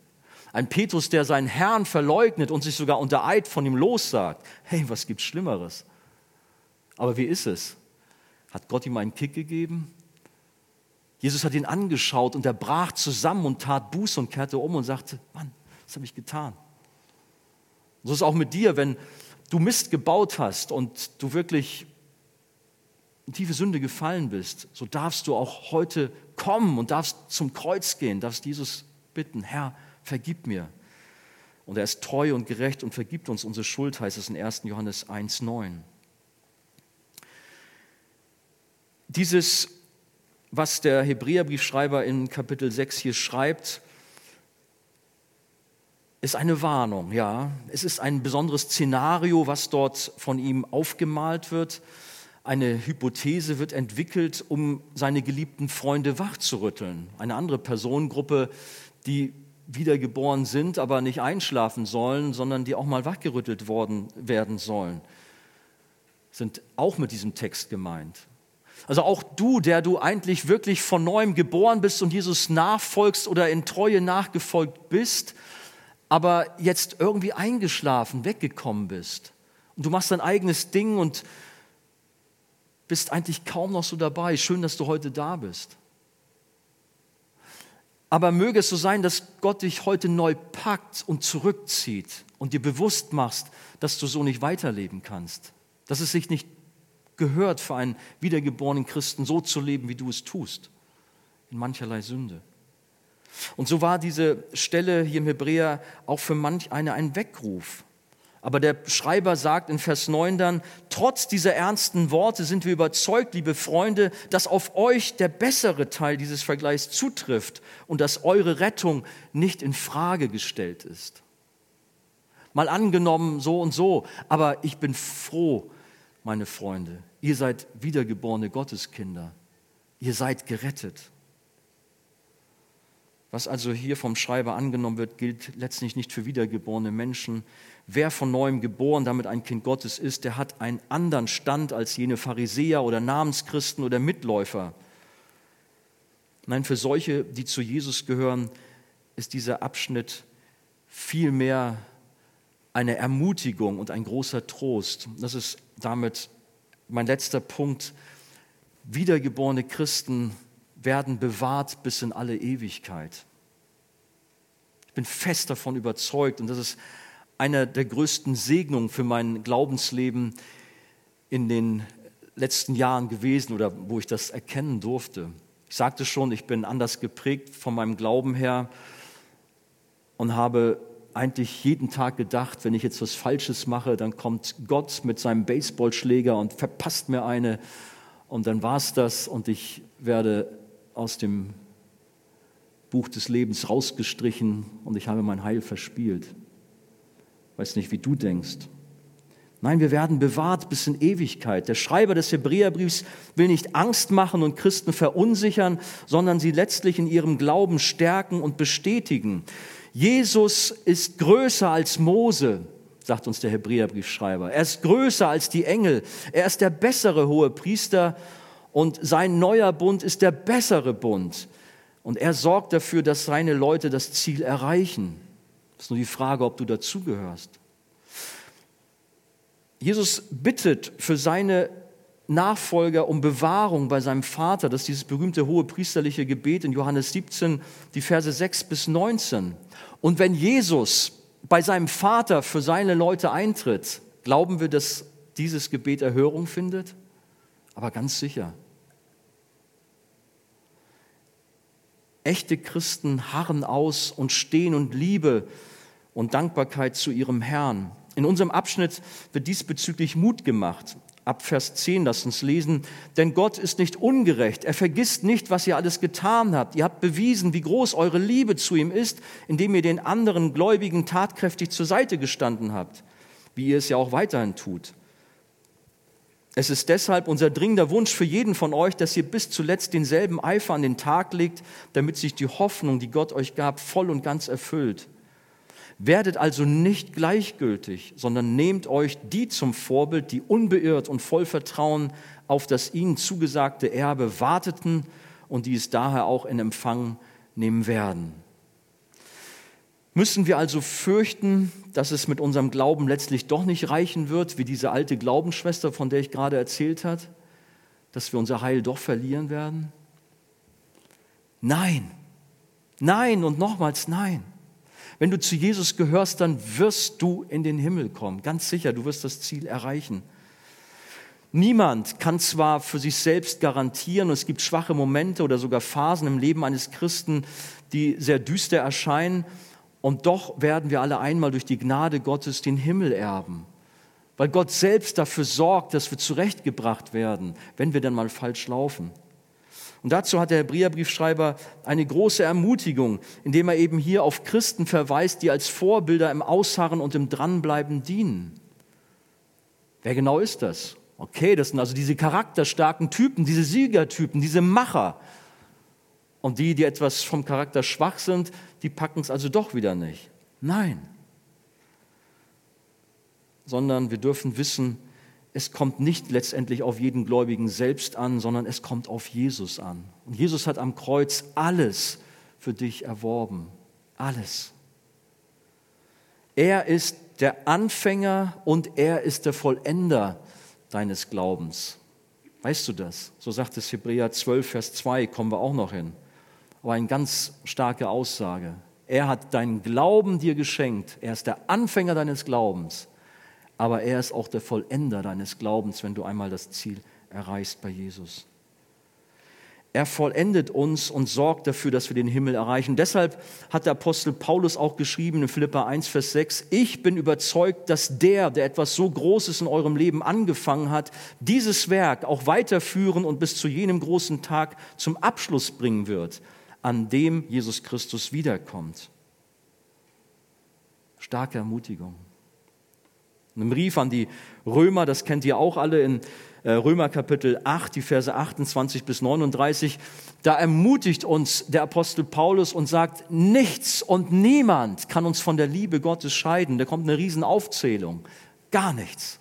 Ein Petrus, der seinen Herrn verleugnet und sich sogar unter Eid von ihm lossagt. Hey, was gibt's Schlimmeres? Aber wie ist es? Hat Gott ihm einen Kick gegeben? Jesus hat ihn angeschaut und er brach zusammen und tat Buße und kehrte um und sagte, Mann, was habe ich getan? So ist es auch mit dir, wenn du Mist gebaut hast und du wirklich in tiefe Sünde gefallen bist, so darfst du auch heute kommen und darfst zum Kreuz gehen, darfst Jesus bitten, Herr, vergib mir. Und er ist treu und gerecht und vergibt uns unsere Schuld, heißt es in 1. Johannes 1.9. Dieses, was der Hebräerbriefschreiber in Kapitel 6 hier schreibt, ist eine Warnung, ja. Es ist ein besonderes Szenario, was dort von ihm aufgemalt wird. Eine Hypothese wird entwickelt, um seine geliebten Freunde wachzurütteln. Eine andere Personengruppe, die wiedergeboren sind, aber nicht einschlafen sollen, sondern die auch mal wachgerüttelt worden werden sollen, sind auch mit diesem Text gemeint. Also auch du, der du eigentlich wirklich von neuem geboren bist und Jesus nachfolgst oder in Treue nachgefolgt bist, aber jetzt irgendwie eingeschlafen, weggekommen bist. Und du machst dein eigenes Ding und bist eigentlich kaum noch so dabei. Schön, dass du heute da bist. Aber möge es so sein, dass Gott dich heute neu packt und zurückzieht und dir bewusst machst, dass du so nicht weiterleben kannst. Dass es sich nicht gehört für einen wiedergeborenen Christen so zu leben, wie du es tust. In mancherlei Sünde. Und so war diese Stelle hier im Hebräer auch für manch eine ein Weckruf. Aber der Schreiber sagt in Vers 9 dann, trotz dieser ernsten Worte sind wir überzeugt, liebe Freunde, dass auf euch der bessere Teil dieses Vergleichs zutrifft und dass eure Rettung nicht in Frage gestellt ist. Mal angenommen so und so, aber ich bin froh, meine Freunde, ihr seid wiedergeborene Gotteskinder. Ihr seid gerettet. Was also hier vom Schreiber angenommen wird, gilt letztlich nicht für wiedergeborene Menschen. Wer von neuem geboren, damit ein Kind Gottes ist, der hat einen anderen Stand als jene Pharisäer oder Namenschristen oder Mitläufer. Nein, für solche, die zu Jesus gehören, ist dieser Abschnitt vielmehr eine Ermutigung und ein großer Trost. Das ist damit mein letzter Punkt. Wiedergeborene Christen werden bewahrt bis in alle Ewigkeit. Ich bin fest davon überzeugt und das ist einer der größten Segnungen für mein Glaubensleben in den letzten Jahren gewesen oder wo ich das erkennen durfte. Ich sagte schon, ich bin anders geprägt von meinem Glauben her und habe eigentlich jeden Tag gedacht, wenn ich jetzt was Falsches mache, dann kommt Gott mit seinem Baseballschläger und verpasst mir eine und dann war es das und ich werde aus dem Buch des Lebens rausgestrichen und ich habe mein Heil verspielt. Weiß nicht, wie du denkst. Nein, wir werden bewahrt bis in Ewigkeit. Der Schreiber des Hebräerbriefs will nicht Angst machen und Christen verunsichern, sondern sie letztlich in ihrem Glauben stärken und bestätigen. Jesus ist größer als Mose, sagt uns der Hebräerbriefschreiber. Er ist größer als die Engel. Er ist der bessere hohe Priester und sein neuer Bund ist der bessere Bund. Und er sorgt dafür, dass seine Leute das Ziel erreichen. Ist nur die Frage, ob du dazugehörst. Jesus bittet für seine Nachfolger um Bewahrung bei seinem Vater. Das ist dieses berühmte hohe priesterliche Gebet in Johannes 17, die Verse 6 bis 19. Und wenn Jesus bei seinem Vater für seine Leute eintritt, glauben wir, dass dieses Gebet Erhörung findet? Aber ganz sicher. Echte Christen harren aus und stehen und Liebe und Dankbarkeit zu ihrem Herrn. In unserem Abschnitt wird diesbezüglich Mut gemacht. Ab Vers 10 lasst uns lesen, denn Gott ist nicht ungerecht. Er vergisst nicht, was ihr alles getan habt. Ihr habt bewiesen, wie groß eure Liebe zu ihm ist, indem ihr den anderen Gläubigen tatkräftig zur Seite gestanden habt, wie ihr es ja auch weiterhin tut. Es ist deshalb unser dringender Wunsch für jeden von euch, dass ihr bis zuletzt denselben Eifer an den Tag legt, damit sich die Hoffnung, die Gott euch gab, voll und ganz erfüllt. Werdet also nicht gleichgültig, sondern nehmt euch die zum Vorbild, die unbeirrt und voll Vertrauen auf das ihnen zugesagte Erbe warteten und die es daher auch in Empfang nehmen werden. Müssen wir also fürchten, dass es mit unserem Glauben letztlich doch nicht reichen wird, wie diese alte Glaubensschwester, von der ich gerade erzählt habe, dass wir unser Heil doch verlieren werden? Nein, nein und nochmals nein. Wenn du zu Jesus gehörst, dann wirst du in den Himmel kommen. Ganz sicher, du wirst das Ziel erreichen. Niemand kann zwar für sich selbst garantieren, und es gibt schwache Momente oder sogar Phasen im Leben eines Christen, die sehr düster erscheinen, und doch werden wir alle einmal durch die Gnade Gottes den Himmel erben, weil Gott selbst dafür sorgt, dass wir zurechtgebracht werden, wenn wir dann mal falsch laufen. Und dazu hat der Hebräerbriefschreiber eine große Ermutigung, indem er eben hier auf Christen verweist, die als Vorbilder im Ausharren und im Dranbleiben dienen. Wer genau ist das? Okay, das sind also diese charakterstarken Typen, diese Siegertypen, diese Macher. Und die, die etwas vom Charakter schwach sind, die packen es also doch wieder nicht. Nein. Sondern wir dürfen wissen, es kommt nicht letztendlich auf jeden Gläubigen selbst an, sondern es kommt auf Jesus an. Und Jesus hat am Kreuz alles für dich erworben. Alles. Er ist der Anfänger und er ist der Vollender deines Glaubens. Weißt du das? So sagt es Hebräer 12, Vers 2, kommen wir auch noch hin. Aber eine ganz starke Aussage. Er hat deinen Glauben dir geschenkt. Er ist der Anfänger deines Glaubens. Aber er ist auch der Vollender deines Glaubens, wenn du einmal das Ziel erreichst bei Jesus. Er vollendet uns und sorgt dafür, dass wir den Himmel erreichen. Deshalb hat der Apostel Paulus auch geschrieben in Philippa 1, Vers 6, ich bin überzeugt, dass der, der etwas so Großes in eurem Leben angefangen hat, dieses Werk auch weiterführen und bis zu jenem großen Tag zum Abschluss bringen wird, an dem Jesus Christus wiederkommt. Starke Ermutigung. In einem Brief an die Römer, das kennt ihr auch alle in äh, Römer Kapitel 8, die Verse 28 bis 39, da ermutigt uns der Apostel Paulus und sagt, nichts und niemand kann uns von der Liebe Gottes scheiden. Da kommt eine Riesenaufzählung. Gar nichts.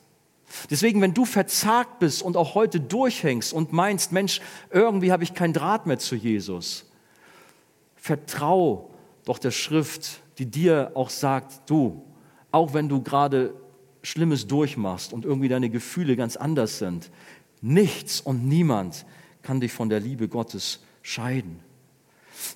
Deswegen, wenn du verzagt bist und auch heute durchhängst und meinst, Mensch, irgendwie habe ich keinen Draht mehr zu Jesus, vertrau doch der Schrift, die dir auch sagt, du, auch wenn du gerade Schlimmes durchmachst und irgendwie deine Gefühle ganz anders sind, nichts und niemand kann dich von der Liebe Gottes scheiden.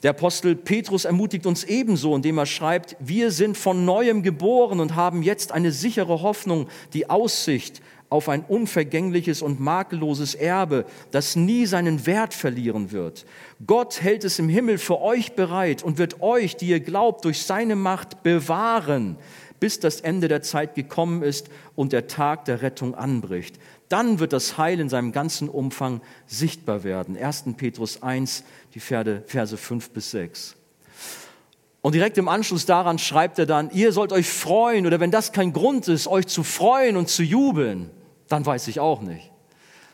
Der Apostel Petrus ermutigt uns ebenso, indem er schreibt, wir sind von neuem geboren und haben jetzt eine sichere Hoffnung, die Aussicht auf ein unvergängliches und makelloses Erbe, das nie seinen Wert verlieren wird. Gott hält es im Himmel für euch bereit und wird euch, die ihr glaubt, durch seine Macht bewahren, bis das Ende der Zeit gekommen ist und der Tag der Rettung anbricht. Dann wird das Heil in seinem ganzen Umfang sichtbar werden. 1. Petrus 1, die Verse 5 bis 6. Und direkt im Anschluss daran schreibt er dann, ihr sollt euch freuen oder wenn das kein Grund ist, euch zu freuen und zu jubeln, dann weiß ich auch nicht.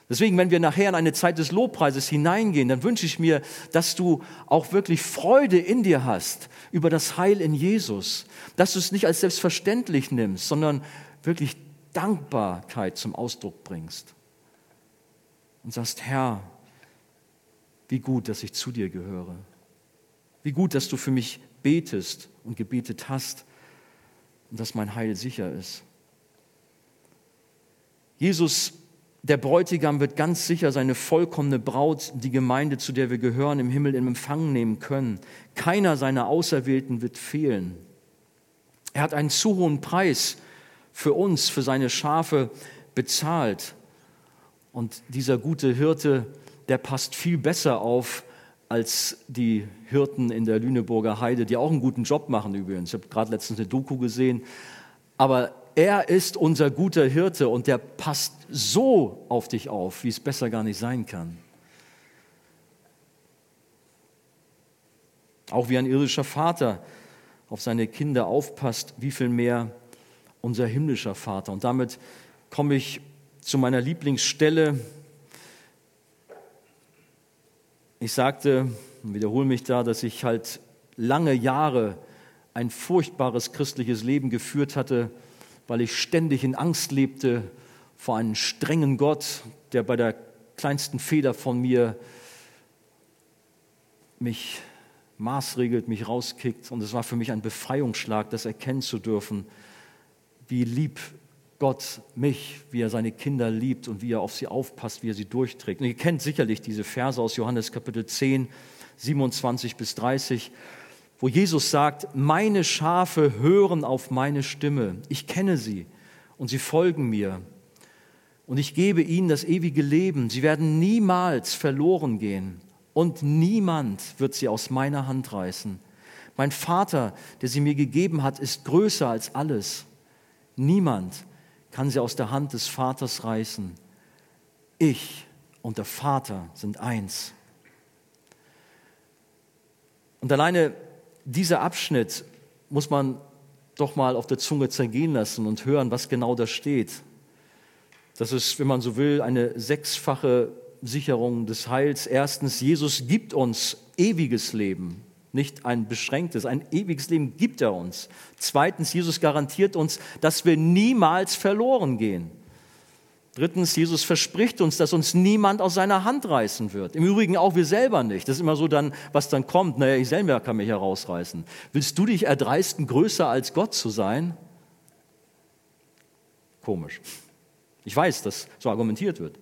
Deswegen, wenn wir nachher in eine Zeit des Lobpreises hineingehen, dann wünsche ich mir, dass du auch wirklich Freude in dir hast über das Heil in Jesus, dass du es nicht als selbstverständlich nimmst, sondern wirklich Dankbarkeit zum Ausdruck bringst und sagst, Herr, wie gut, dass ich zu dir gehöre. Wie gut, dass du für mich betest und gebetet hast und dass mein Heil sicher ist. Jesus der Bräutigam wird ganz sicher seine vollkommene Braut, die Gemeinde, zu der wir gehören, im Himmel in Empfang nehmen können. Keiner seiner Auserwählten wird fehlen. Er hat einen zu hohen Preis für uns, für seine Schafe bezahlt. Und dieser gute Hirte, der passt viel besser auf als die Hirten in der Lüneburger Heide, die auch einen guten Job machen übrigens. Ich habe gerade letztens eine Doku gesehen. Aber er ist unser guter Hirte und der passt so auf dich auf, wie es besser gar nicht sein kann. Auch wie ein irdischer Vater auf seine Kinder aufpasst, wie viel mehr unser himmlischer Vater. Und damit komme ich zu meiner Lieblingsstelle. Ich sagte wiederhole mich da, dass ich halt lange Jahre ein furchtbares christliches Leben geführt hatte, weil ich ständig in Angst lebte vor einem strengen Gott, der bei der kleinsten Feder von mir mich maßregelt, mich rauskickt. Und es war für mich ein Befreiungsschlag, das erkennen zu dürfen, wie lieb Gott mich, wie er seine Kinder liebt und wie er auf sie aufpasst, wie er sie durchträgt. Und ihr kennt sicherlich diese Verse aus Johannes Kapitel 10, 27 bis 30 wo Jesus sagt, meine Schafe hören auf meine Stimme, ich kenne sie und sie folgen mir. Und ich gebe ihnen das ewige Leben. Sie werden niemals verloren gehen und niemand wird sie aus meiner Hand reißen. Mein Vater, der sie mir gegeben hat, ist größer als alles. Niemand kann sie aus der Hand des Vaters reißen. Ich und der Vater sind eins. Und alleine dieser Abschnitt muss man doch mal auf der Zunge zergehen lassen und hören, was genau da steht. Das ist, wenn man so will, eine sechsfache Sicherung des Heils. Erstens, Jesus gibt uns ewiges Leben, nicht ein beschränktes, ein ewiges Leben gibt er uns. Zweitens, Jesus garantiert uns, dass wir niemals verloren gehen. Drittens, Jesus verspricht uns, dass uns niemand aus seiner Hand reißen wird. Im Übrigen auch wir selber nicht. Das ist immer so dann, was dann kommt. Naja, ich selber kann mich herausreißen. Willst du dich erdreisten, größer als Gott zu sein? Komisch. Ich weiß, dass so argumentiert wird.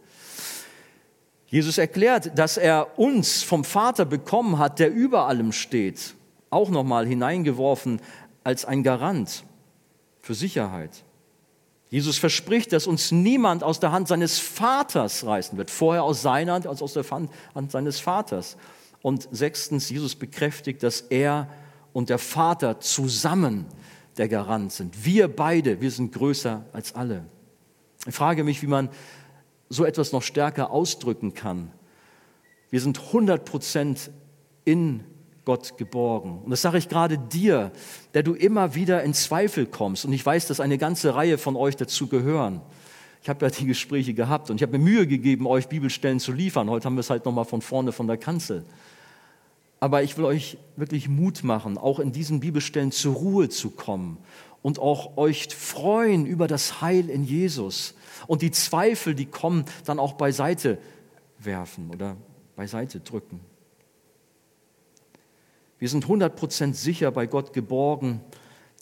Jesus erklärt, dass er uns vom Vater bekommen hat, der über allem steht, auch nochmal hineingeworfen als ein Garant für Sicherheit. Jesus verspricht, dass uns niemand aus der Hand seines Vaters reißen wird, vorher aus seiner Hand als aus der Hand seines Vaters. Und sechstens, Jesus bekräftigt, dass er und der Vater zusammen der Garant sind. Wir beide, wir sind größer als alle. Ich frage mich, wie man so etwas noch stärker ausdrücken kann. Wir sind 100 Prozent in Gott geborgen. Und das sage ich gerade dir, der du immer wieder in Zweifel kommst. Und ich weiß, dass eine ganze Reihe von euch dazu gehören. Ich habe ja die Gespräche gehabt und ich habe mir Mühe gegeben, euch Bibelstellen zu liefern. Heute haben wir es halt nochmal von vorne von der Kanzel. Aber ich will euch wirklich Mut machen, auch in diesen Bibelstellen zur Ruhe zu kommen und auch euch freuen über das Heil in Jesus und die Zweifel, die kommen, dann auch beiseite werfen oder beiseite drücken. Wir sind 100% sicher bei Gott geborgen,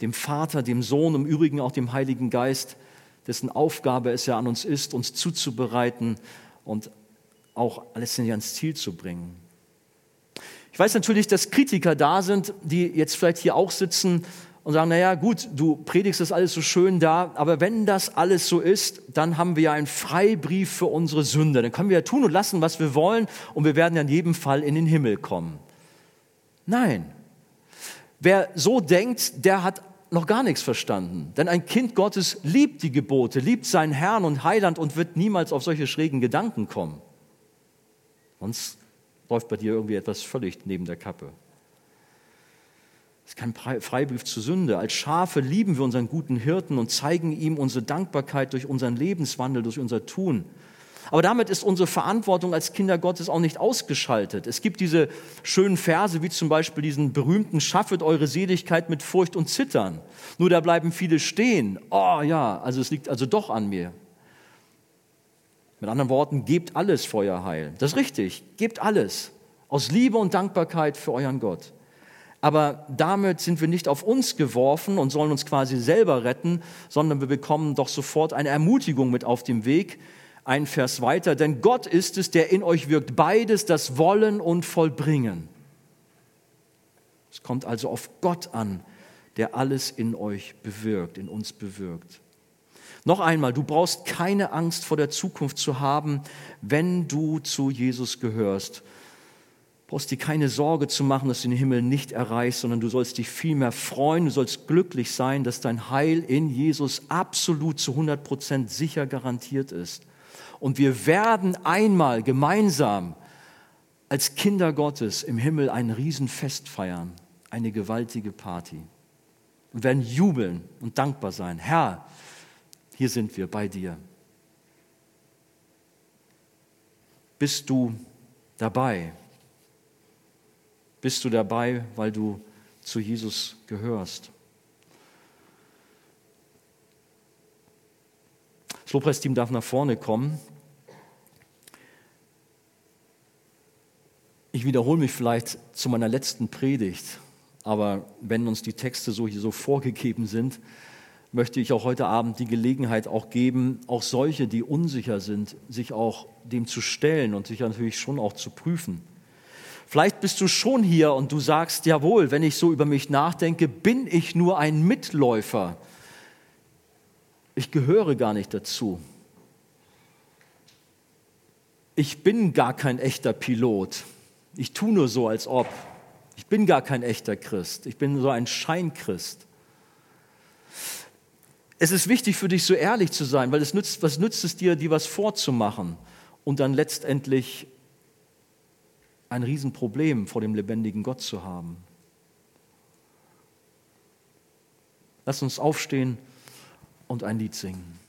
dem Vater, dem Sohn, im Übrigen auch dem Heiligen Geist, dessen Aufgabe es ja an uns ist, uns zuzubereiten und auch alles ans Ziel zu bringen. Ich weiß natürlich, dass Kritiker da sind, die jetzt vielleicht hier auch sitzen und sagen, naja gut, du predigst das alles so schön da, aber wenn das alles so ist, dann haben wir ja einen Freibrief für unsere Sünde. Dann können wir ja tun und lassen, was wir wollen und wir werden ja in jedem Fall in den Himmel kommen. Nein. Wer so denkt, der hat noch gar nichts verstanden. Denn ein Kind Gottes liebt die Gebote, liebt seinen Herrn und Heiland und wird niemals auf solche schrägen Gedanken kommen. Sonst läuft bei dir irgendwie etwas völlig neben der Kappe. Es ist kein Freibrief zur Sünde. Als Schafe lieben wir unseren guten Hirten und zeigen ihm unsere Dankbarkeit durch unseren Lebenswandel, durch unser Tun. Aber damit ist unsere Verantwortung als Kinder Gottes auch nicht ausgeschaltet. Es gibt diese schönen Verse, wie zum Beispiel diesen berühmten, schaffet eure Seligkeit mit Furcht und Zittern. Nur da bleiben viele stehen. Oh ja, also es liegt also doch an mir. Mit anderen Worten, gebt alles für euer Heil. Das ist richtig, gebt alles. Aus Liebe und Dankbarkeit für euren Gott. Aber damit sind wir nicht auf uns geworfen und sollen uns quasi selber retten, sondern wir bekommen doch sofort eine Ermutigung mit auf dem Weg. Ein Vers weiter, denn Gott ist es, der in euch wirkt, beides, das Wollen und Vollbringen. Es kommt also auf Gott an, der alles in euch bewirkt, in uns bewirkt. Noch einmal, du brauchst keine Angst vor der Zukunft zu haben, wenn du zu Jesus gehörst. Du brauchst dir keine Sorge zu machen, dass du den Himmel nicht erreichst, sondern du sollst dich vielmehr freuen, du sollst glücklich sein, dass dein Heil in Jesus absolut zu 100 Prozent sicher garantiert ist. Und wir werden einmal gemeinsam als Kinder Gottes im Himmel ein Riesenfest feiern, eine gewaltige Party. Und werden jubeln und dankbar sein. Herr, hier sind wir bei dir. Bist du dabei? Bist du dabei, weil du zu Jesus gehörst? Das Lobpreisteam darf nach vorne kommen. Ich wiederhole mich vielleicht zu meiner letzten Predigt, aber wenn uns die Texte so hier so vorgegeben sind, möchte ich auch heute Abend die Gelegenheit auch geben, auch solche, die unsicher sind, sich auch dem zu stellen und sich natürlich schon auch zu prüfen. Vielleicht bist du schon hier und du sagst, jawohl, wenn ich so über mich nachdenke, bin ich nur ein Mitläufer. Ich gehöre gar nicht dazu. Ich bin gar kein echter Pilot. Ich tue nur so, als ob. Ich bin gar kein echter Christ. Ich bin so ein Scheinchrist. Es ist wichtig für dich, so ehrlich zu sein, weil es nützt, was nützt es dir, dir was vorzumachen und dann letztendlich ein Riesenproblem vor dem lebendigen Gott zu haben. Lass uns aufstehen und ein Lied singen.